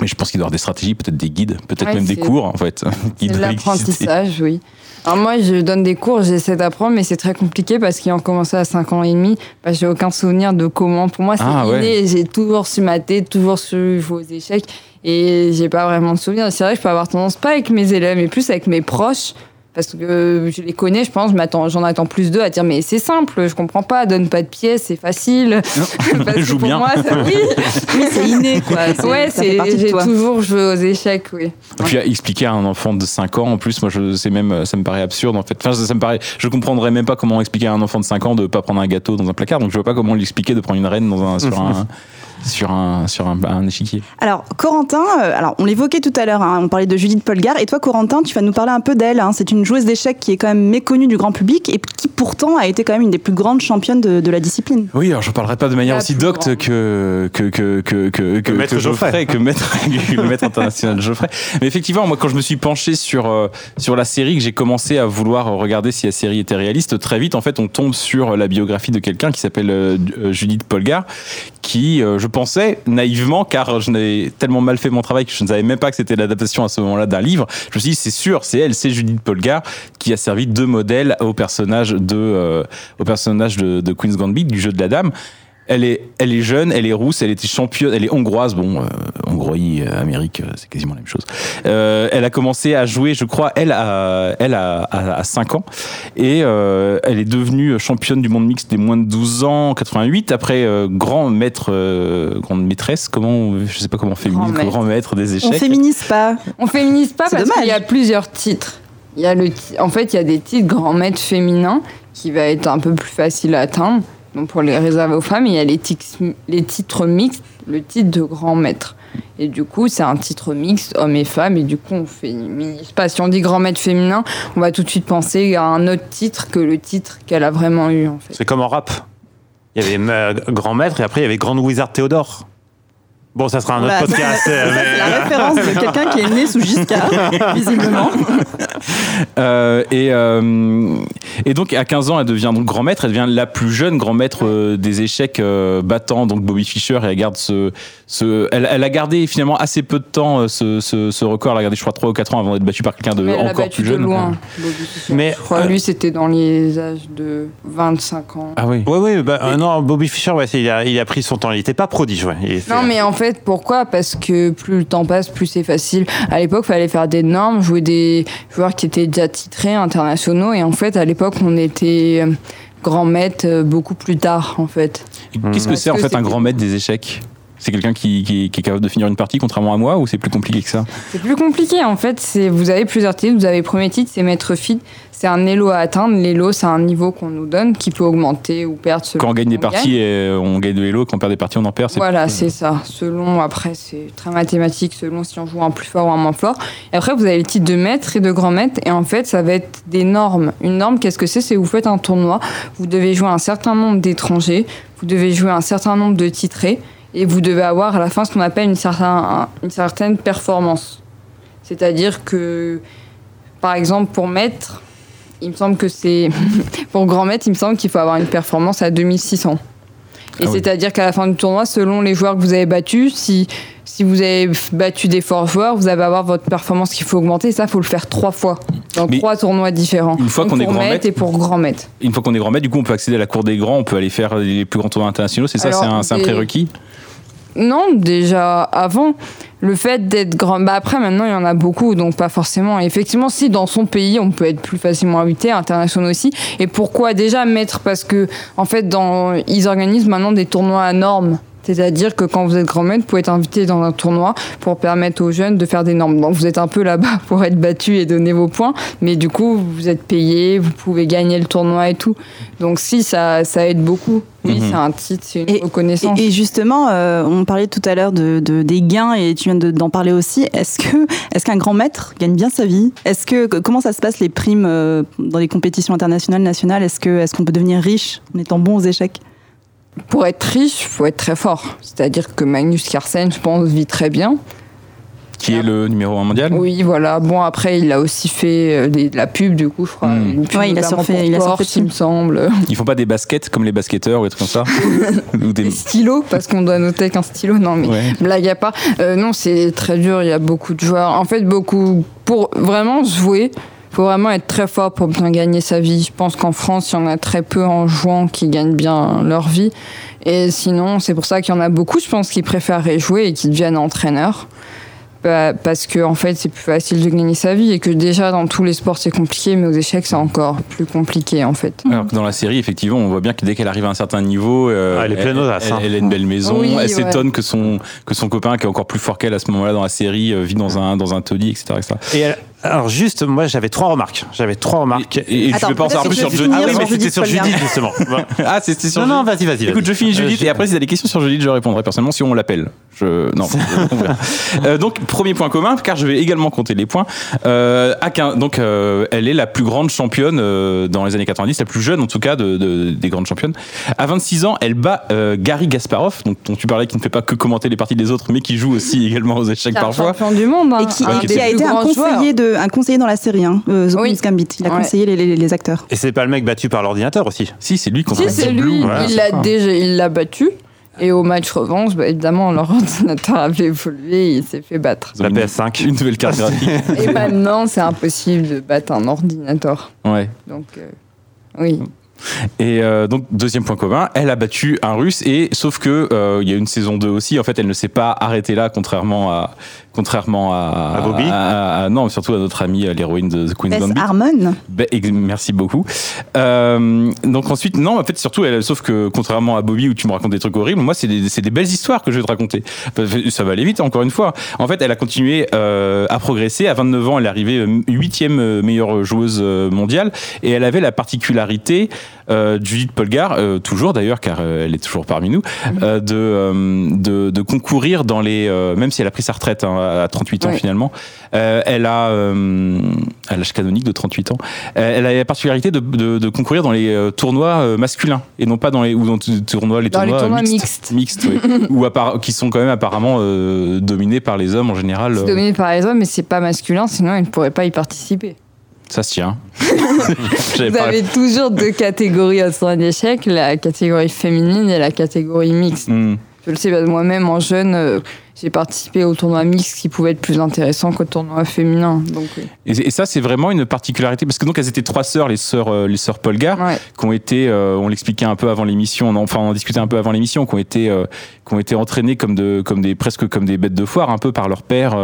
Mais je pense qu'il doit y avoir des stratégies, peut-être des guides, peut-être Ouais, même des cours en fait. de l'apprentissage, oui. Alors moi, je donne des cours, j'essaie d'apprendre, mais c'est très compliqué parce qu'ils ont commencé à 5 ans et demi. Bah, j'ai aucun souvenir de comment. Pour moi, c'est Ah, ouais. inné. J'ai toujours su mater, toujours su jouer aux échecs. Et j'ai pas vraiment de souvenir. C'est vrai que je peux avoir tendance, pas avec mes élèves, mais plus avec mes proches. Parce que je les connais, je pense, j'en attends plus d'eux à dire mais c'est simple, je comprends pas, donne pas de pièces, c'est facile. Parce que Joue pour bien. moi, ça, oui, Oui, c'est inné, quoi. Ouais, j'ai toujours joué aux échecs, oui. Et puis à expliquer à un enfant de 5 ans, en plus, moi, je, c'est même, ça me paraît absurde en fait. Enfin, ça, ça me paraît, je comprendrais même pas comment expliquer à un enfant de 5 ans de pas prendre un gâteau dans un placard. Donc je vois pas comment lui expliquer de prendre une reine dans un, sur un, sur un, sur un, un échiquier. Alors, Corentin, euh, alors on l'évoquait tout à l'heure, hein, on parlait de Judith Polgar, et toi, Corentin, tu vas nous parler un peu d'elle. hein. C'est une joueuse d'échecs qui est quand même méconnue du grand public et qui pourtant a été quand même une des plus grandes championnes de, de la discipline. Oui, alors je parlerai pas de manière aussi docte que que que que que, que, Maître que Geoffrey. que maître que le maître international Geoffrey. Mais effectivement, moi, quand je me suis penché sur euh, sur la série, que j'ai commencé à vouloir regarder si la série était réaliste, très vite, en fait, on tombe sur la biographie de quelqu'un qui s'appelle euh, Judith Polgar, qui, euh, je pensais naïvement, car je n'avais tellement mal fait mon travail que je ne savais même pas que c'était l'adaptation à ce moment-là d'un livre. Je me suis dit, c'est sûr, c'est elle, c'est Judith Polgar, qui a servi de modèle au personnage de euh, au personnage de, de Queen's Gambit, du jeu de la dame. Elle est, elle est jeune, elle est rousse, elle était championne, elle est hongroise. Bon, euh, euh, Amérique, euh, c'est quasiment la même chose. Euh, elle a commencé à jouer, je crois, elle a, elle a, a, a 5 ans. Et euh, elle est devenue championne du monde mixte des moins de 12 ans en 88. Après, euh, grand maître, euh, grande maîtresse, comment, je sais pas comment féminin, Grand grand maître. maître, des On échecs. féminise pas. On féminise pas parce qu'il y a plusieurs titres. Il y a le en fait, il y a des titres grand maître féminin qui va être un peu plus facile à atteindre, donc pour les réserver aux femmes. Il y a les, titres mixtes, le titre de grand maître. Et du coup, c'est un titre mixte, hommes et femmes, et du coup, on féminise pas. Si on dit grand maître féminin, on va tout de suite penser à un autre titre que le titre qu'elle a vraiment eu, en fait. C'est comme en rap. Il y avait euh, Grand Maître et après il y avait Grand Wizard Théodore. Bon, ça sera un autre Voilà, podcast. euh, mais- c'est la référence de quelqu'un qui est né sous Giscard, visiblement. Euh, et, euh, et donc à 15 ans, elle devient donc grand maître. Elle devient la plus jeune grand maître euh, des échecs euh, battant donc Bobby Fischer. Et elle garde ce, ce elle, elle a gardé finalement assez peu de temps euh, ce, ce, ce record. Elle a gardé, je crois, 3 ou 4 ans avant d'être battue par quelqu'un de Mais elle l'a encore battu plus de jeune. loin. Bobby Fischer. Mais, Je crois euh, lui, c'était dans les âges de 25 ans. Ah oui. Ouais, ouais, bah, euh, non, Bobby Fischer, ouais, il, a, il a pris son temps. Il n'était pas prodige, ouais. Il Non, mais en fait, pourquoi? Parce que plus le temps passe, plus c'est facile. À l'époque, il fallait faire des normes, jouer des joueurs qui étaient déjà titrés, internationaux. Et en fait, à l'époque, on était euh, grand maître euh, beaucoup plus tard, en fait. Qu'est-ce que Parce c'est en fait un grand maître des échecs? C'est quelqu'un qui, qui, qui est capable de finir une partie, contrairement à moi, ou c'est plus compliqué que ça C'est plus compliqué, en fait. C'est Vous avez plusieurs titres. Vous avez le premier titre, c'est maître fit. C'est un elo à atteindre. L'elo, c'est un niveau qu'on nous donne qui peut augmenter ou perdre selon Quand on gagne des parties, et on gagne de Hello. Quand on perd des parties, on en perd. c'est- Voilà, c'est ça. Selon, après, c'est très mathématique, selon si on joue un plus fort ou un moins fort. Et après, vous avez le titre de maître et de grand maître. Et en fait, ça va être des normes. Une norme, qu'est-ce que c'est? C'est vous faites un tournoi, vous devez jouer un certain nombre d'étrangers, vous devez jouer un certain nombre de titrés, et vous devez avoir à la fin ce qu'on appelle une, certain- une certaine performance. C'est-à-dire que, par exemple, pour maître, il me semble que c'est. pour grand maître, il me semble qu'il faut avoir une performance à 2600. Et Ah oui. c'est-à-dire qu'à la fin du tournoi, selon les joueurs que vous avez battus, si, si vous avez battu des forts joueurs, vous allez avoir votre performance qu'il faut augmenter. Et ça, il faut le faire trois fois, dans Mais trois tournois différents. une fois qu'on est pour grand maître et pour grand maître. Une fois qu'on est grand maître, du coup, on peut accéder à la cour des grands, on peut aller faire les plus grands tournois internationaux. C'est ça, c'est un, prérequis? Non, déjà avant, le fait d'être grand. Bah après, maintenant, il y en a beaucoup, donc pas forcément. Et effectivement, si dans son pays, on peut être plus facilement invité, international aussi. Et pourquoi déjà mettre? Parce que, en fait, dans, ils organisent maintenant des tournois à normes. C'est-à-dire que quand vous êtes grand maître, vous pouvez être invité dans un tournoi pour permettre aux jeunes de faire des normes. Donc vous êtes un peu là-bas pour être battu et donner vos points, mais du coup vous êtes payé, vous pouvez gagner le tournoi et tout. Donc si ça, ça aide beaucoup. Oui, Mhm. c'est un titre, c'est une Et- reconnaissance. Et, et justement, euh, on parlait tout à l'heure de, de- des gains et tu viens de- d'en parler aussi. Est-ce que est-ce qu'un grand maître gagne bien sa vie? Est-ce que comment ça se passe les primes euh, dans les compétitions internationales nationales? Est-ce que est-ce qu'on peut devenir riche en étant bon aux échecs? Pour être riche, il faut être très fort. C'est-à-dire que Magnus Carlsen, je pense, vit très bien. qui est le numéro 1 mondial. Oui, voilà. Bon, après, il a aussi fait euh, des- de la pub, du coup, je crois. Mm. Une pub Ouais, il a surfé- pour il a surfé il me semble. Ils font pas des baskets comme les basketteurs ou des trucs comme ça Ou des... Des stylos, parce qu'on doit noter qu'un stylo, non, mais Ouais. blague à part. Euh, non, c'est très dur, il y a beaucoup de joueurs. En fait, beaucoup. Pour vraiment jouer, il faut vraiment être très fort pour bien gagner sa vie. Je pense qu'en France, il y en a très peu en jouant qui gagnent bien leur vie. Et sinon, c'est pour ça qu'il y en a beaucoup, je pense, qui préfèrent jouer et qui deviennent entraîneurs. Bah, Parce que en fait, c'est plus facile de gagner sa vie et que déjà dans tous les sports c'est compliqué, mais aux échecs c'est encore plus compliqué en fait. Alors que dans la série, effectivement, on voit bien que dès qu'elle arrive à un certain niveau, euh, Ah, elle est pleine Elle, hein. elle a une belle maison. Oui, elle ouais. s'étonne que son que son copain, qui est encore plus fort qu'elle à ce moment-là dans la série, euh, vit dans un dans un taudis, etc., etc. Et elle- alors juste, moi j'avais trois remarques. J'avais trois remarques. Et, et Attends, je vais pas en savoir peut-être plus sur Judith. Ah oui, mais sur c'était Judith sur. Judith justement. Ah, c'était sur Non, non, vas-y, vas-y. Écoute, je finis Judith Euh, et après, si t'as des questions sur Judith, je répondrai personnellement si on l'appelle. Je... Non. Euh, donc, premier point commun, car je vais également compter les points. Euh, donc, euh, elle est la plus grande championne euh, dans les années 90, la plus jeune en tout cas de, de- des grandes championnes. À 26 ans, elle bat euh, Gary Gasparov, donc, dont tu parlais, qui ne fait pas que commenter les parties des autres, mais qui joue aussi également aux échecs C'est un parfois. champion du monde. hein. Et qui, Ah, et qui qui a été un conseiller, de, un conseiller dans la série, hein, euh, The Oui. Queen's Gambit. Il a Ouais. conseillé les, les- les acteurs. Et c'est pas le mec battu par l'ordinateur aussi. Si, c'est lui contre Si, c'est lui. Voilà, il c'est l'a ça. déjà, il l'a battu. Et au match revanche, bah, évidemment, leur ordinateur avait évolué et il s'est fait battre. La une- PS5. Une nouvelle carte graphique. Et maintenant, c'est impossible de battre un ordinateur. Ouais. Donc, euh, oui. Et euh, donc deuxième point commun, elle a battu un russe et sauf que euh, il y a une saison 2 aussi. En fait, elle ne s'est pas arrêtée là, contrairement à contrairement à, À Bobby à- à- non, surtout à notre amie euh, l'héroïne de The Queen's Gambit. Harmon. Merci beaucoup. Euh, donc ensuite, non, en fait, surtout, elle, sauf que contrairement à Bobby où tu me racontes des trucs horribles, moi, c'est des, belles histoires que je vais te raconter. Ça va aller vite, encore une fois. En fait, elle a continué euh, à progresser. À 29 ans, elle est arrivée huitième meilleure joueuse mondiale et elle avait la particularité, euh, Judith Polgar, euh, toujours d'ailleurs, car euh, elle est toujours parmi nous, euh, de, euh, de, de concourir dans les, euh, même si elle a pris sa retraite hein, à 38 ans finalement, euh, elle a, euh, à l'âge canonique de 38 ans, euh, elle a la particularité de, de- de concourir dans les tournois masculins et non pas dans les ou dans les tournois les Dans les tournois, tournois mixtes, mixtes. mixtes, oui. ou appara- qui sont quand même apparemment dominés par les hommes en général. C'est dominé par les hommes, mais c'est pas masculin, sinon ils ne pourraient pas y participer. ça se tient. Vous pas- avez toujours deux catégories au sein d'échecs, la catégorie féminine et la catégorie mixte. Hmm. Je le sais, que moi-même, en jeune, euh, j'ai participé au tournoi mixte qui pouvait être plus intéressant qu'au tournoi féminin. Donc. Et, et ça, c'est vraiment une particularité parce que donc elles étaient trois sœurs, les sœurs, euh, les sœurs Polgar, Ouais. qui ont été, euh, on l'expliquait un peu avant l'émission, on en- enfin on en discutait un peu avant l'émission, qui ont été, qui ont été entraînées comme de, comme des presque comme des bêtes de foire, un peu par leur père,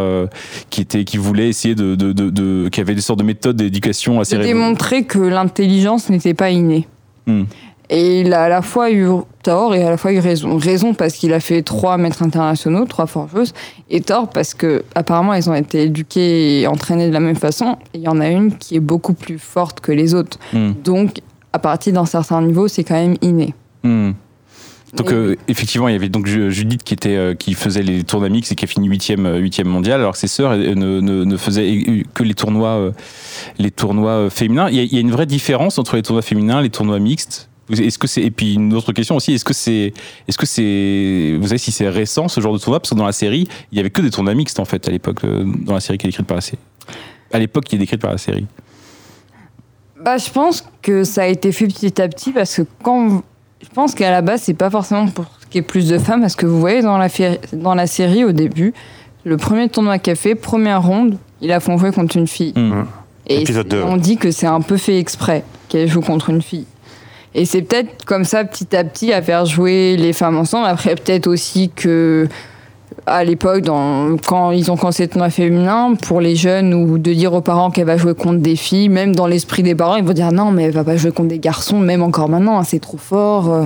qui était, qui voulait essayer de, de, de, de- qui avait des sortes de méthodes d'éducation assez de démontrer que l'intelligence n'était pas innée. Hmm. Et il a à la fois eu tort et à la fois eu raison. Raison parce qu'il a fait trois maîtres internationaux, trois forgeuses, et tort parce que apparemment elles ont été éduquées et entraînées de la même façon. Il y en a une qui est beaucoup plus forte que les autres. Hmm. Donc, à partir d'un certain niveau, c'est quand même inné. Hmm. Donc euh, effectivement, il y avait donc Ju- Judith qui était euh, qui faisait les tournois mixtes et qui a fini huitième euh, huitième mondial, alors que ses sœurs ne, ne, ne faisaient que les tournois euh, les tournois féminins. Il y, a, il y a une vraie différence entre les tournois féminins, et les tournois mixtes. Est-ce que c'est et puis une autre question aussi, est-ce que c'est est-ce que c'est vous savez si c'est récent ce genre de tournoi? Parce que dans la série il y avait que des tournois mixtes en fait à l'époque euh, dans la série qui est écrite par la série. À l'époque qui est décrite par la série. Bah, je pense que ça a été fait petit à petit parce que quand. Je pense qu'à la base, c'est pas forcément pour qu'il y ait plus de femmes parce que vous voyez dans la, féri- dans la série au début, le premier tournoi qu'a fait, première ronde, il a jouer contre une fille. Hmm. Et Épisode c'est- deux. on dit que c'est un peu fait exprès qu'elle joue contre une fille. Et c'est peut-être comme ça, petit à petit, à faire jouer les femmes ensemble. Après, peut-être aussi que à l'époque, quand ils ont commencé le tournoi féminin, pour les jeunes, ou de dire aux parents qu'elle va jouer contre des filles, même dans l'esprit des parents, ils vont dire non, mais elle va pas jouer contre des garçons, même encore maintenant, hein, c'est trop fort. euh,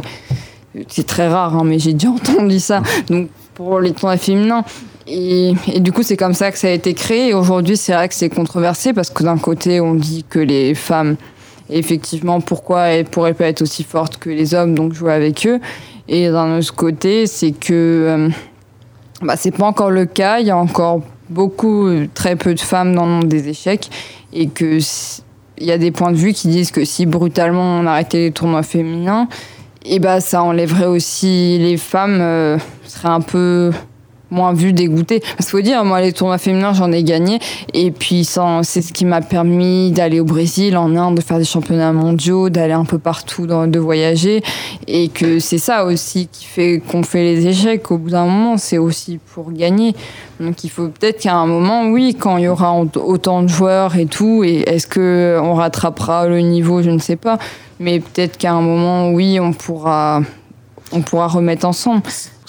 C'est très rare, hein, mais j'ai déjà entendu ça. Donc, pour les tournois féminins. Et, et du coup, c'est comme ça que ça a été créé. Et aujourd'hui, c'est vrai que c'est controversé parce que d'un côté, on dit que les femmes, effectivement, pourquoi elles pourraient pas être aussi fortes que les hommes, donc jouer avec eux. Et d'un autre côté, c'est que euh, bah, c'est pas encore le cas. Il y a encore beaucoup, très peu de femmes dans le monde des échecs. Et que il y a des points de vue qui disent que si brutalement on arrêtait les tournois féminins, et bah ça enlèverait aussi les femmes, euh, ce serait un peu moins vu, dégoûté. Parce qu'il faut dire, moi, les tournois féminins, j'en ai gagné. Et puis, c'est ce qui m'a permis d'aller au Brésil, en Inde, de faire des championnats mondiaux, d'aller un peu partout, de voyager. Et que c'est ça aussi qui fait qu'on fait les échecs. Au bout d'un moment, c'est aussi pour gagner. Donc, il faut peut-être qu'à un moment, oui, quand il y aura autant de joueurs et tout, et est-ce qu'on rattrapera le niveau, je ne sais pas. Mais peut-être qu'à un moment, oui, on pourra, on pourra remettre ensemble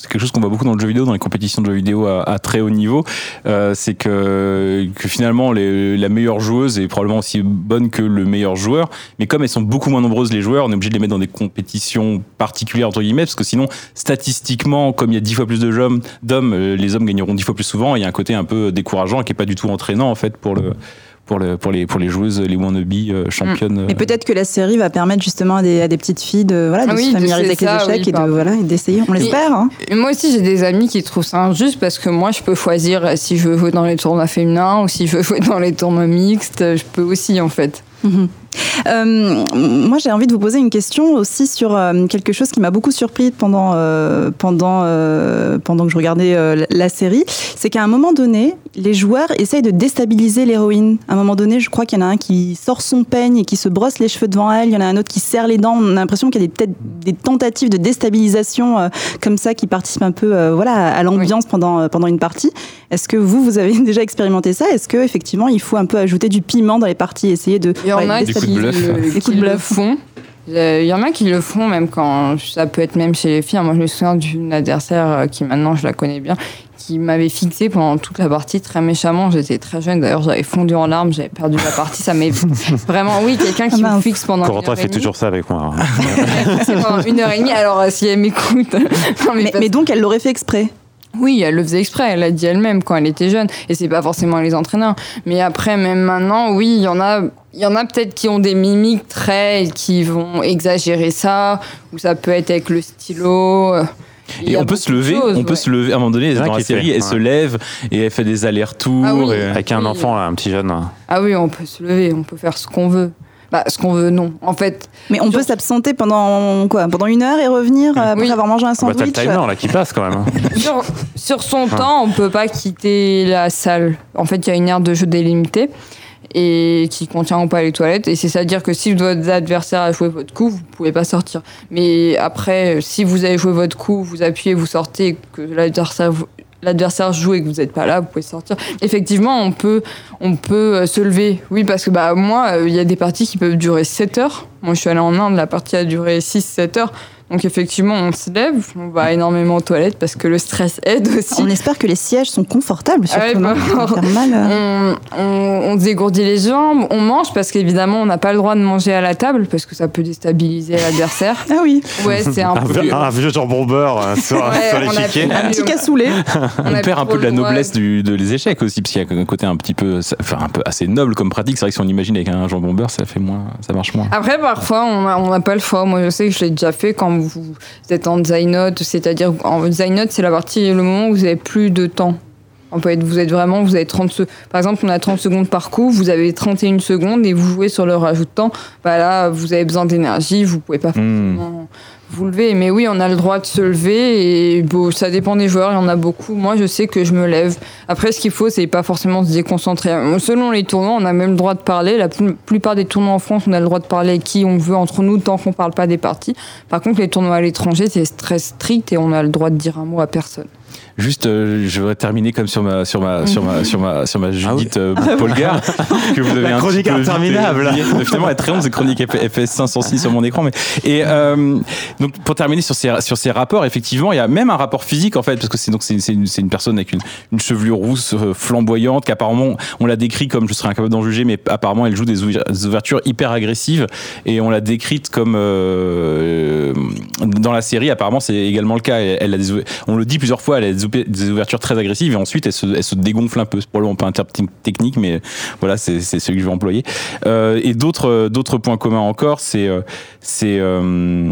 c'est quelque chose qu'on voit beaucoup dans le jeu vidéo, dans les compétitions de jeux vidéo à, très haut niveau, euh, c'est que, que finalement les, la meilleure joueuse est probablement aussi bonne que le meilleur joueur, mais comme elles sont beaucoup moins nombreuses les joueurs, on est obligé de les mettre dans des compétitions particulières entre guillemets, parce que sinon statistiquement, comme il y a dix fois plus de d'hommes, euh, les hommes gagneront dix fois plus souvent. Il y a un côté un peu décourageant qui est pas du tout entraînant en fait pour le pour, le, pour, les, pour les joueuses, les wannabe euh, championnes. Et euh. peut-être que la série va permettre justement à des, à des petites filles de, voilà, de ah se familiariser avec les échecs et de, voilà, d'essayer. On l'espère. Hein. Moi aussi, j'ai des amis qui trouvent ça injuste parce que moi, je peux choisir si je veux jouer dans les tournois féminins ou si je veux jouer dans les tournois mixtes. Je peux aussi, en fait. Mhm. Euh, moi, j'ai envie de vous poser une question aussi sur euh, quelque chose qui m'a beaucoup surpris pendant, euh, pendant, pendant que je regardais la série. C'est qu'à un moment donné, les joueurs essayent de déstabiliser l'héroïne. À un moment donné, je crois qu'il y en a un qui sort son peigne et qui se brosse les cheveux devant elle. Il y en a un autre qui serre les dents. On a l'impression qu'il y a peut-être des tentatives de déstabilisation comme ça qui participent un peu voilà, à l'ambiance pendant, pendant une partie. Est-ce que vous, vous avez déjà expérimenté ça? Est-ce qu'effectivement, il faut un peu ajouter du piment dans les parties, essayer de... Il y en a qui, le, font. Il y en a qui le font même quand ça peut être même chez les filles. Moi, je me souviens d'une adversaire euh, qui maintenant je la connais bien, qui m'avait fixé pendant toute la partie très méchamment. J'étais très jeune, d'ailleurs j'avais fondu en larmes, j'avais perdu la partie. Ça m'est vraiment, oui, quelqu'un qui me fixe pendant. Corentin fait toujours ça avec moi. C'est pendant une heure et demie. Alors euh, si elle m'écoute. mais, mais donc elle l'aurait fait exprès. Oui, elle le faisait exprès, elle l'a dit elle-même quand elle était jeune, et c'est pas forcément les entraîneurs. Mais après, même maintenant, oui, il y en a, il y en a peut-être qui ont des mimiques très, qui vont exagérer ça, ou ça peut être avec le stylo. Et on peut se lever, on peut se lever à un moment donné dans la série, elle se lève et elle fait des allers-retours ah avec un enfant, un petit jeune. Ah oui, on peut se lever, on peut faire ce qu'on veut. Bah, ce qu'on veut, non. En fait. Mais on peut s'absenter pendant quoi Pendant une heure et revenir euh, après avoir mangé un sandwich. Ah bah, t'as le timer là qui passe quand même. Hein. sur, son temps, on peut pas quitter la salle. En fait, il y a une aire de jeu délimitée et qui contient ou pas les toilettes. Et c'est à dire que si votre adversaire a joué votre coup, vous pouvez pas sortir. Mais après, si vous avez joué votre coup, vous appuyez, vous sortez, que l'adversaire l'adversaire joue et que vous n'êtes pas là, vous pouvez sortir. Effectivement, on peut, on peut euh, se lever. Oui, parce que bah, moi, euh, il y a des parties qui peuvent durer 7 heures. Moi, je suis allée en Inde, la partie a duré 6-7 heures. Donc effectivement, on se lève, on va énormément aux toilettes parce que le stress aide aussi. On espère que les sièges sont confortables, surtout. Bah, mal, euh. on, on, dégourdit les jambes, on mange parce qu'évidemment, on n'a pas le droit de manger à la table parce que ça peut déstabiliser l'adversaire. Ah oui. Ouais, c'est un, peu... un, vieux jambon beurre euh, sur, sur l'échiquier. Un petit cassoulet. On, perd un peu de la noblesse du, de les échecs aussi, parce qu'il y a un côté un petit peu, enfin un peu assez noble comme pratique. C'est vrai que si on imagine avec un jambon beurre, ça fait moins, ça marche moins. Après, parfois, on n'a pas le choix. Moi, je sais que je l'ai déjà fait quand vous, êtes en Zainot, c'est-à-dire en Zainot, c'est la partie, le moment où vous avez plus de temps. On peut être, vous êtes vraiment, vous avez 30 Par exemple, on a 30 secondes par coup, vous avez 31 secondes et vous jouez sur le rajout de temps. Bah là, vous avez besoin d'énergie, vous pouvez pas hmm. forcément vous lever. Mais oui, on a le droit de se lever et bon, ça dépend des joueurs, il y en a beaucoup. Moi, je sais que je me lève. Après, ce qu'il faut, c'est pas forcément se déconcentrer. Selon les tournois, on a même le droit de parler. La plupart des tournois en France, on a le droit de parler avec qui on veut entre nous tant qu'on parle pas des parties. Par contre, les tournois à l'étranger, c'est très strict et on a le droit de dire un mot à personne. Juste, euh, je voudrais terminer comme sur ma sur ma sur ma sur ma sur ma Judith ah oui. euh, Polgar que vous avez La un chronique interminable. Finalement, elle est très longue cette chronique. Fait, 506 sur mon écran. Mais et euh, donc pour terminer sur ces sur ces rapports, effectivement, il y a même un rapport physique en fait parce que c'est donc c'est une, une personne avec une, une chevelure rousse euh, flamboyante qu'apparemment on l'a décrit comme je serais incapable d'en juger, mais apparemment elle joue des ouvertures hyper agressives et on l'a décrite comme euh, dans la série. Apparemment, c'est également le cas. Elle, elle a des, on le dit plusieurs fois. Elle a des des ouvertures très agressives et ensuite elle se, elle se dégonfle un peu. C'est probablement pas un terme technique, mais voilà, c'est celui que je vais employer. Euh, et d'autres d'autres points communs encore, c'est euh, c'est euh,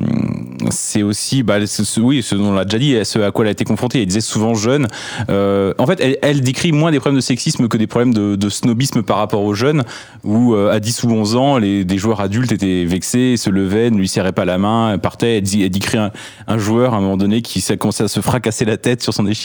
c'est aussi, bah, oui, ce dont on l'a déjà dit, ce à quoi elle a été confrontée. Elle disait souvent jeune. en fait, elle, décrit moins des problèmes de sexisme que des problèmes de, snobisme par rapport aux jeunes, où à 10 ou 11 ans, les, des joueurs adultes étaient vexés, se levaient, ne lui serraient pas la main, partaient. Elle, décrit un, un joueur à un moment donné qui commençait à se fracasser la tête sur son échiquier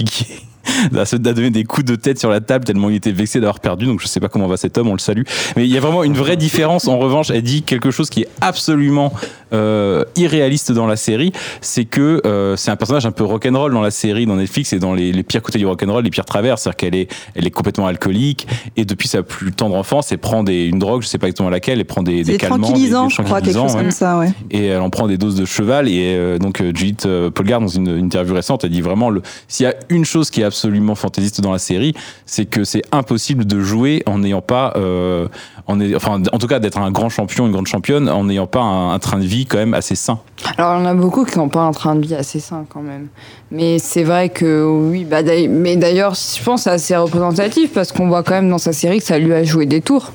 à se à donner des coups de tête sur la table tellement il était vexé d'avoir perdu. Donc je sais pas comment va cet homme, on le salue. Mais il y a vraiment une vraie différence. En revanche, elle dit quelque chose qui est absolument euh, irréaliste dans la série, c'est que euh, c'est un personnage un peu rock'n'roll dans la série, dans Netflix, et dans les, les pires côtés du rock'n'roll, les pires travers. C'est-à-dire qu'elle est, elle est complètement alcoolique, et depuis sa plus tendre enfance, elle prend des, une drogue, je sais pas exactement laquelle, elle prend des, des C'est calmants, des- des je crois, quelque chose ouais comme ça, ouais. et elle en prend des doses de cheval et euh, donc Judith Polgar dans une, interview récente a dit vraiment le s'il y a une chose qui est absolument fantaisiste dans la série c'est que c'est impossible de jouer en n'ayant pas euh, en enfin en tout cas d'être un grand champion une grande championne en n'ayant pas un, train de vie quand même assez sain Alors, il y en a beaucoup qui n'ont pas un train de vie assez sain quand même. Mais c'est vrai que oui, bah, mais d'ailleurs, je pense que c'est assez représentatif parce qu'on voit quand même dans sa série que ça lui a joué des tours.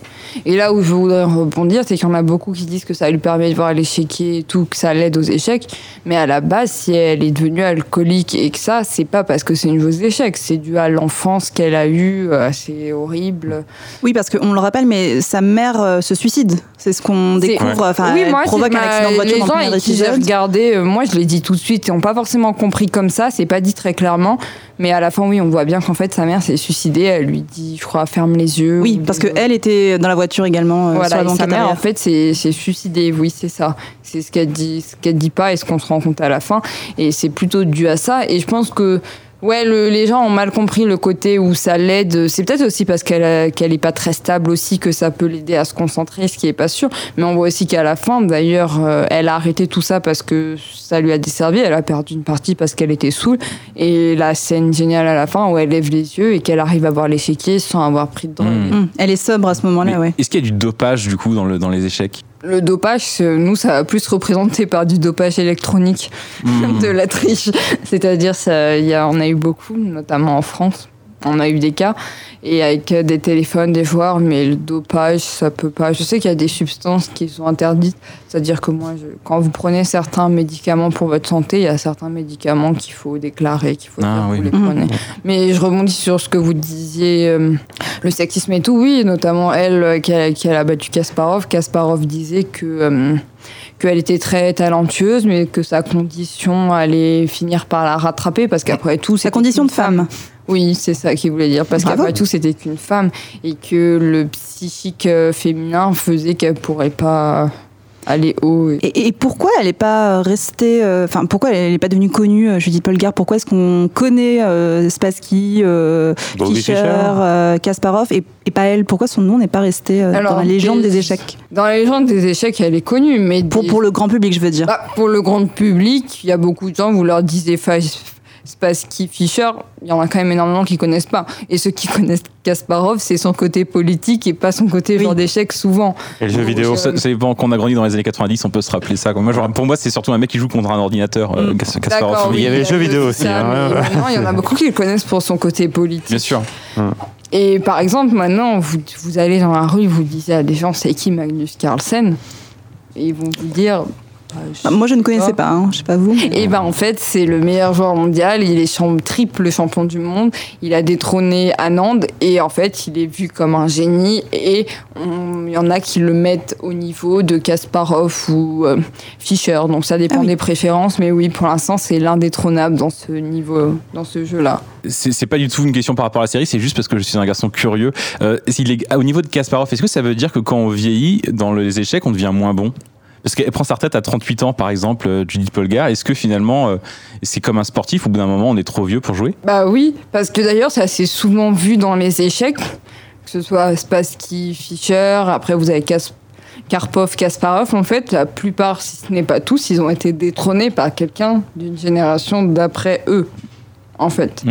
Et là où je voudrais rebondir, c'est qu'il y en a beaucoup qui disent que ça lui permet de voir l'échiquier et tout, que ça l'aide aux échecs. Mais à la base, si elle est devenue alcoolique et que ça, c'est pas parce que c'est une joueuse d'échecs, c'est dû à l'enfance qu'elle a eue, euh, assez horrible. Oui, parce qu'on le rappelle, mais sa mère euh, se suicide. C'est ce qu'on C'est- découvre. Enfin, oui, moi, provoque c'est un accident de voiture les dans gens qui j'ai regardé, euh, moi je l'ai dit tout de suite, ils n'ont pas forcément compris comme ça, c'est pas dit très clairement, mais à la fin, oui, on voit bien qu'en fait sa mère s'est suicidée, elle lui dit, je crois, ferme les yeux. Oui, ou parce qu'elle était dans la voiture également. euh, Voilà, sa mère en fait s'est suicidée, oui, c'est ça. C'est ce qu'elle dit, ce qu'elle dit pas et ce qu'on se rend compte à la fin, et c'est plutôt dû à ça. Et je pense que Ouais, le- les gens ont mal compris le côté où ça l'aide. C'est peut-être aussi parce qu'elle a- qu'elle est pas très stable aussi que ça peut l'aider à se concentrer, ce qui est pas sûr. Mais on voit aussi qu'à la fin, d'ailleurs, euh, elle a arrêté tout ça parce que ça lui a desservi. Elle a perdu une partie parce qu'elle était saoule. Et la scène géniale à la fin où elle lève les yeux et qu'elle arrive à voir l'échiquier sans avoir pris de drogue. Mm. Hum, Elle est sobre à ce moment-là, Mais ouais. est-ce qu'il y a du dopage du coup dans, le, dans les échecs? Le dopage, nous, ça va plus se représenter par du dopage électronique, Hmm. de la triche. C'est-à-dire, ça, il y a, on a eu beaucoup, notamment en France. On a eu des cas, et avec euh, des téléphones des joueurs, mais le dopage, ça peut pas. Je sais qu'il y a des substances qui sont interdites. C'est-à-dire que moi, je- quand vous prenez certains médicaments pour votre santé, il y a certains médicaments qu'il faut déclarer, qu'il faut Ah dire que oui. vous les Mhm. prenez. Mais je rebondis sur ce que vous disiez, euh, le sexisme et tout, oui, notamment elle euh, qui a, qui a battu Kasparov. Kasparov disait que euh, qu'elle était très talentueuse, mais que sa condition allait finir par la rattraper parce qu'après tout, Sa condition de femme. Oui, c'est ça qu'il voulait dire parce qu'après tout, c'était qu'une femme et que le psychique euh, féminin faisait qu'elle pourrait pas aller haut. et- Et, et pourquoi elle n'est pas restée, euh, enfin pourquoi elle n'est pas devenue connue, euh, Judith Polgar? Pourquoi est-ce qu'on connaît euh, Spassky, euh, Fischer, Fischer. euh, Kasparov et, et pas elle? Pourquoi son nom n'est pas resté euh, Alors, dans la légende des- des échecs? Dans la légende des échecs, elle est connue, mais pour, des- pour le grand public, je veux dire. Bah, pour le grand public, il y a beaucoup de gens, vous leur disiez Fa- Spassky Fischer, il y en a quand même énormément qui connaissent pas. Et ceux qui connaissent Kasparov, c'est son côté politique et pas son côté Oui. genre d'échecs souvent. Et le jeu Bon, vidéo. je- Ça, ça dépend, quand on a grandi dans les années 90, on peut se rappeler ça. quoi. Moi, genre, pour moi, c'est surtout un mec qui joue contre un ordinateur, euh, Mm. Kas- Kasparov. Il y avait le a jeu vidéo ça, aussi, hein, il y en a beaucoup qui le connaissent pour son côté politique. Bien sûr. Et par exemple, maintenant, vous, vous allez dans la rue, vous disiez à des gens, c'est qui Magnus Carlsen? Et ils vont vous dire. Bah, Ah, Moi, je ne connaissais sais pas, hein, je sais pas vous. Et ben en fait, c'est le meilleur joueur mondial. Il est champ- triple champion du monde. Il a détrôné Anand et en fait, il est vu comme un génie. Et il y en a qui le mettent au niveau de Kasparov ou euh, Fischer. Donc ça dépend Ah oui. des préférences, mais oui, pour l'instant, c'est l'indétrônable dans ce niveau, dans ce jeu-là. C'est pas du tout une question par rapport à la série, c'est juste parce que je suis un garçon curieux. Euh, s'il est- au niveau de Kasparov, est-ce que ça veut dire que quand on vieillit dans les échecs, on devient moins bon? Parce qu'elle prend sa retraite à 38 ans, par exemple, euh, Judith Polgar? Est-ce que finalement, euh, c'est comme un sportif, au bout d'un moment, on est trop vieux pour jouer? Bah oui, parce que d'ailleurs, c'est assez souvent vu dans les échecs, que ce soit Spassky, Fischer, après vous avez Kas- Karpov, Kasparov. En fait, la plupart, si ce n'est pas tous, ils ont été détrônés par quelqu'un d'une génération d'après eux, en fait.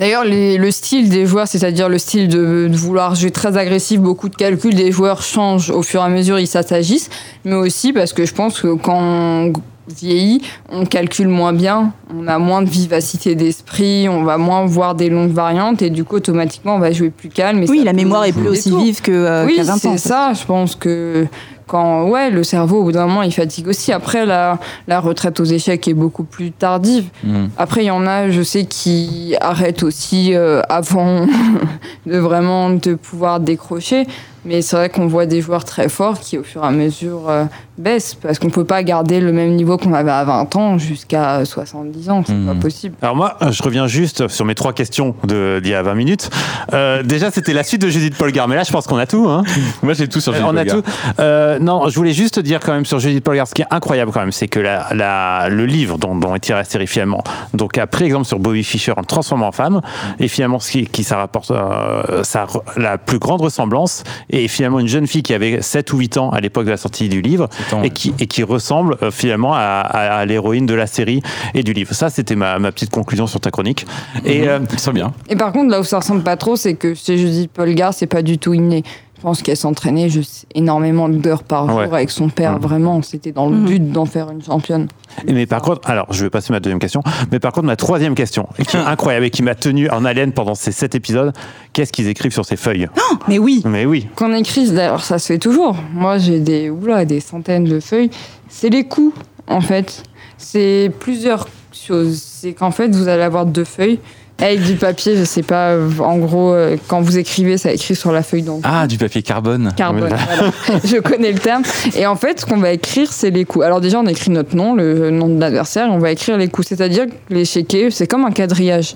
D'ailleurs, le style des joueurs, c'est-à-dire le style de, de vouloir jouer très agressif, beaucoup de calculs des joueurs changent au fur et à mesure, ils s'assagissent, mais aussi parce que je pense que quand on vieillit, on calcule moins bien, on a moins de vivacité d'esprit, on va moins voir des longues variantes et du coup, automatiquement, on va jouer plus calme. et Oui, la mémoire est plus aussi tours. vive que, euh, Oui, qu'à 20 ans. c'est ça. Je pense que quand ouais, le cerveau, au bout d'un moment, il fatigue aussi. Après, la, la retraite aux échecs est beaucoup plus tardive. Mhm. Après, il y en a, je sais, qui arrêtent aussi euh, avant de vraiment de pouvoir décrocher. Mais c'est vrai qu'on voit des joueurs très forts qui, au fur et à mesure, euh, baissent. Parce qu'on peut pas garder le même niveau qu'on avait à 20 ans jusqu'à 70 ans. C'est Mhm. pas possible. Alors moi, euh, je reviens juste sur mes trois questions de- d'il y a 20 minutes. Euh, déjà, c'était la suite de Judith Polgar, mais là, je pense qu'on a tout. Hein. Moi, j'ai tout sur Judith on a tout. Euh, non, je voulais juste dire quand même sur Judith Polgar, ce qui est incroyable quand même, c'est que la, la- le livre dont, dont est tiré la série finalement, donc a pris exemple sur Bobby Fischer en transformant en femme, et finalement ce qui, qui ça rapporte euh, ça, la plus grande ressemblance, et finalement une jeune fille qui avait 7 ou 8 ans à l'époque de la sortie du livre, ans, et qui, et qui ressemble euh, finalement à, à- à l'héroïne de la série et du livre. Ça, c'était ma, ma petite conclusion sur ta chronique. Et euh, Très bien. Et par contre, là où ça ressemble pas trop, c'est que chez Judith Polgar, c'est pas du tout inné. Je pense qu'elle s'entraînait juste énormément d'heures par jour Ouais. avec son père. Ouais. Vraiment, c'était dans le Mhm. but d'en faire une championne. Mais par contre, alors je vais passer ma deuxième question, mais par contre ma troisième question, qui est incroyable et qui m'a tenu en haleine pendant ces sept épisodes, qu'est-ce qu'ils écrivent sur ces feuilles Mais oui. Mais oui, Qu'on écrit, d'ailleurs, ça se fait toujours. Moi, j'ai des, oula, des centaines de feuilles. C'est les coups, en fait. C'est plusieurs choses. C'est qu'en fait, vous allez avoir deux feuilles. Avec du papier, je sais pas, euh, en gros, euh, quand vous écrivez, ça écrit sur la feuille donc Ah, du papier carbone. carbone. Voilà. Je connais le terme. Et en fait, ce qu'on va écrire, c'est les coups. Alors déjà, on écrit notre nom, le nom de l'adversaire, et on va écrire les coups. C'est-à-dire que les chéquets, c'est comme un quadrillage.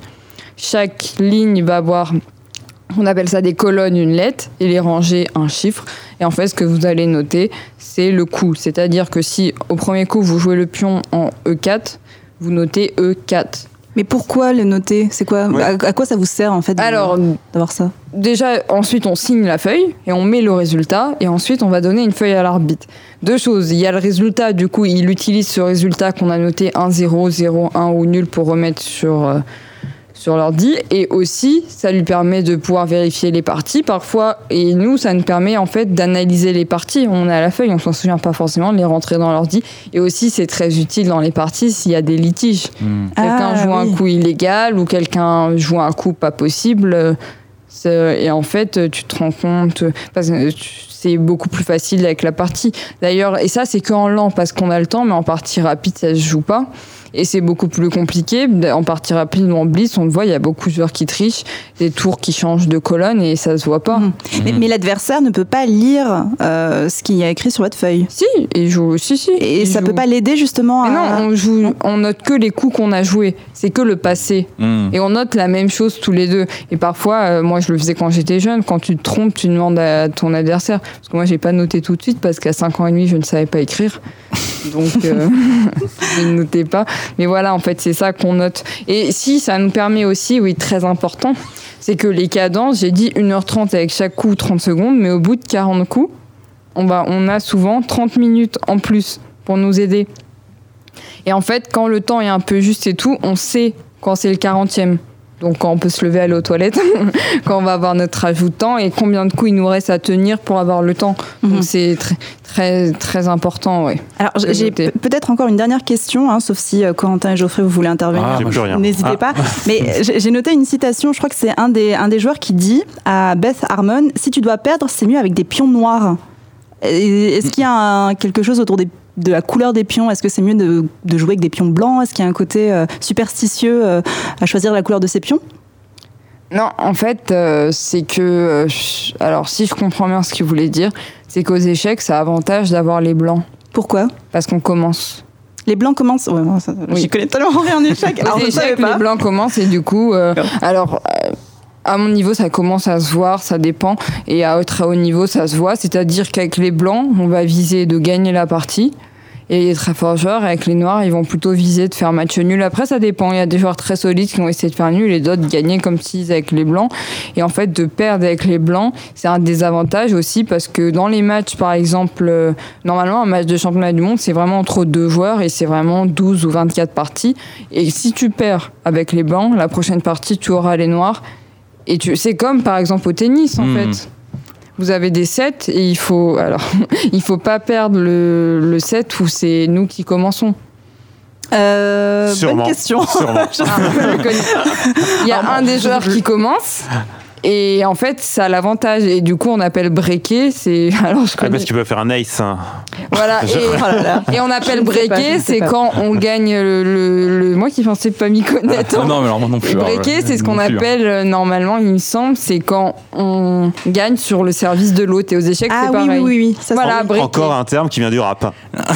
Chaque ligne va avoir, on appelle ça des colonnes, une lettre, et les rangées, un chiffre. Et en fait, ce que vous allez noter, c'est le coup. C'est-à-dire que si au premier coup, vous jouez le pion en E4, vous notez E E4. Mais pourquoi le noter? C'est quoi? Ouais. à, à quoi ça vous sert en fait Alors, d'avoir ça? déjà, ensuite, on signe la feuille et on met le résultat. Et ensuite, on va donner une feuille à l'arbitre. Deux choses. Il y a le résultat. Du coup, il utilise ce résultat qu'on a noté 1, 0, 0, 1 ou nul pour remettre sur, euh, sur l'ordi. Et aussi, ça lui permet de pouvoir vérifier les parties parfois. Et nous, ça nous permet en fait d'analyser les parties. On a la feuille, on s'en souvient pas forcément, de les rentrer dans l'ordi. Et aussi, c'est très utile dans les parties s'il y a des litiges Hmm. quelqu'un Ah, joue un coup illégal ou quelqu'un joue un coup pas possible. Et en fait, tu te rends compte, parce que tu- c'est beaucoup plus facile avec la partie. D'ailleurs, et ça, c'est qu'en lent parce qu'on a le temps, mais en partie rapide, ça se joue pas. Et c'est beaucoup plus compliqué. En partie rapide ou en blitz, on le voit, il y a beaucoup de joueurs qui trichent, des tours qui changent de colonne et ça se voit pas. Mhm. Mais, mais l'adversaire ne peut pas lire euh, ce qu'il y a écrit sur votre feuille. Si, il joue, si, si. Et il ça joue. peut pas l'aider justement Mais à. non, on joue, on note que les coups qu'on a joués. C'est que le passé. Hmm. Et on note la même chose tous les deux. Et parfois, euh, moi je le faisais quand j'étais jeune, quand tu te trompes, tu demandes à ton adversaire. Parce que moi j'ai pas noté tout de suite parce qu'à 5 ans et demi, je ne savais pas écrire. Donc euh, ne notais pas. Mais voilà, en fait, c'est ça qu'on note. Et si, ça nous permet aussi, oui, très important, c'est que les cadences, j'ai dit 1h30 avec chaque coup 30 secondes, mais au bout de 40 coups, on, va, on a souvent 30 minutes en plus pour nous aider. Et en fait, quand le temps est un peu juste et tout, on sait quand c'est le 40e. Donc quand on peut se lever, aller aux toilettes, quand on va avoir notre ajout de temps et combien de coups il nous reste à tenir pour avoir le temps. Mhm. Donc c'est très, très, très important, ouais. Alors j'ai peut-être encore une dernière question, hein, sauf si euh, Corentin et Geoffrey vous voulez intervenir. Ah. N'hésitez Ah. pas. Mais j'ai noté une citation, je crois que c'est un des, un des joueurs qui dit à Beth Harmon Si tu dois perdre, c'est mieux avec des pions noirs. Et Est-ce qu'il y a un- quelque chose autour des- de la couleur des pions Est-ce que c'est mieux de, de jouer avec des pions blancs? Est-ce qu'il y a un côté euh, superstitieux euh, à choisir la couleur de ces pions? Non, en fait, euh, c'est que. alors, si je comprends bien ce qu'il voulait dire, c'est qu'aux échecs, ça a avantage d'avoir les blancs. Pourquoi? Parce qu'on commence. Les blancs commencent? Ouais, ça- Oui. J'y connais tellement rien en échec. Alors Aux je savais échecs, pas. les blancs commencent et du coup. alors. À mon niveau, ça commence à se voir, ça dépend. Et à très haut niveau, ça se voit. C'est-à-dire qu'avec les blancs, on va viser de gagner la partie. Et les très forts joueurs, avec les noirs, ils vont plutôt viser de faire match nul. Après, ça dépend. Il y a des joueurs très solides qui vont essayer de faire nul et d'autres gagner comme s'ils avec les blancs. Et en fait, de perdre avec les blancs, c'est un désavantage aussi parce que dans les matchs, par exemple, euh, normalement, un match de championnat du monde, c'est vraiment entre deux joueurs et c'est vraiment 12 ou 24 parties. Et si tu perds avec les blancs, la prochaine partie, tu auras les noirs. Et tu, c'est comme par exemple au tennis en Hmm. fait. Vous avez des sets et il faut alors il faut pas perdre le, le set où c'est nous qui commençons. Euh, bonne question. Sûrement. Ah, il y a un des joueurs qui commence Et en fait, ça a l'avantage. Et du coup, on appelle breaker. C'est alors je Ah, connais. parce que tu peux faire un ace. hein. Voilà. Et, Oh là là. et on appelle sais c'est quand on gagne le, le- le- Moi qui pensais pas m'y connaître. Ah non, mais alors moi non plus. Et breaker, euh, c'est ce qu'on hein. appelle euh, normalement, il me semble, c'est quand on gagne sur le service de l'autre. Et aux échecs, Ah c'est oui, pareil. oui, oui, oui. Ça, Voilà. Encore un terme qui vient du rap. Ah,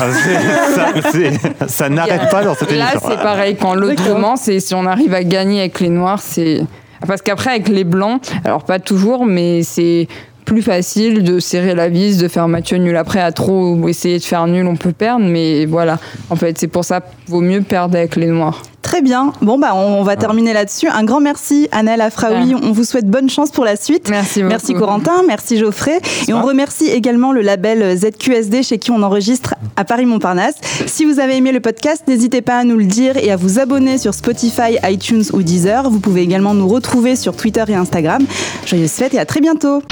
c'est- ça n'arrête pas dans cette Là, émission. c'est pareil. Quand l'autre commence et si on arrive à gagner avec les noirs, c'est. Parce qu'après, avec les blancs, alors pas toujours, mais c'est plus facile de serrer la vis, de faire match nul. Après, à trop essayer de faire nul, on peut perdre, mais voilà. En fait, c'est pour ça vaut mieux perdre avec les noirs. Très bien. Bon, bah, on va terminer là-dessus. Un grand merci, Annelle Afraoui. On vous souhaite bonne chance pour la suite. Merci beaucoup. Merci Corentin, merci Geoffrey. Et on remercie également le label ZQSD chez qui on enregistre à Paris-Montparnasse. Si vous avez aimé le podcast, n'hésitez pas à nous le dire et à vous abonner sur Spotify, iTunes ou Deezer. Vous pouvez également nous retrouver sur Twitter et Instagram. Joyeuses fêtes et à très bientôt.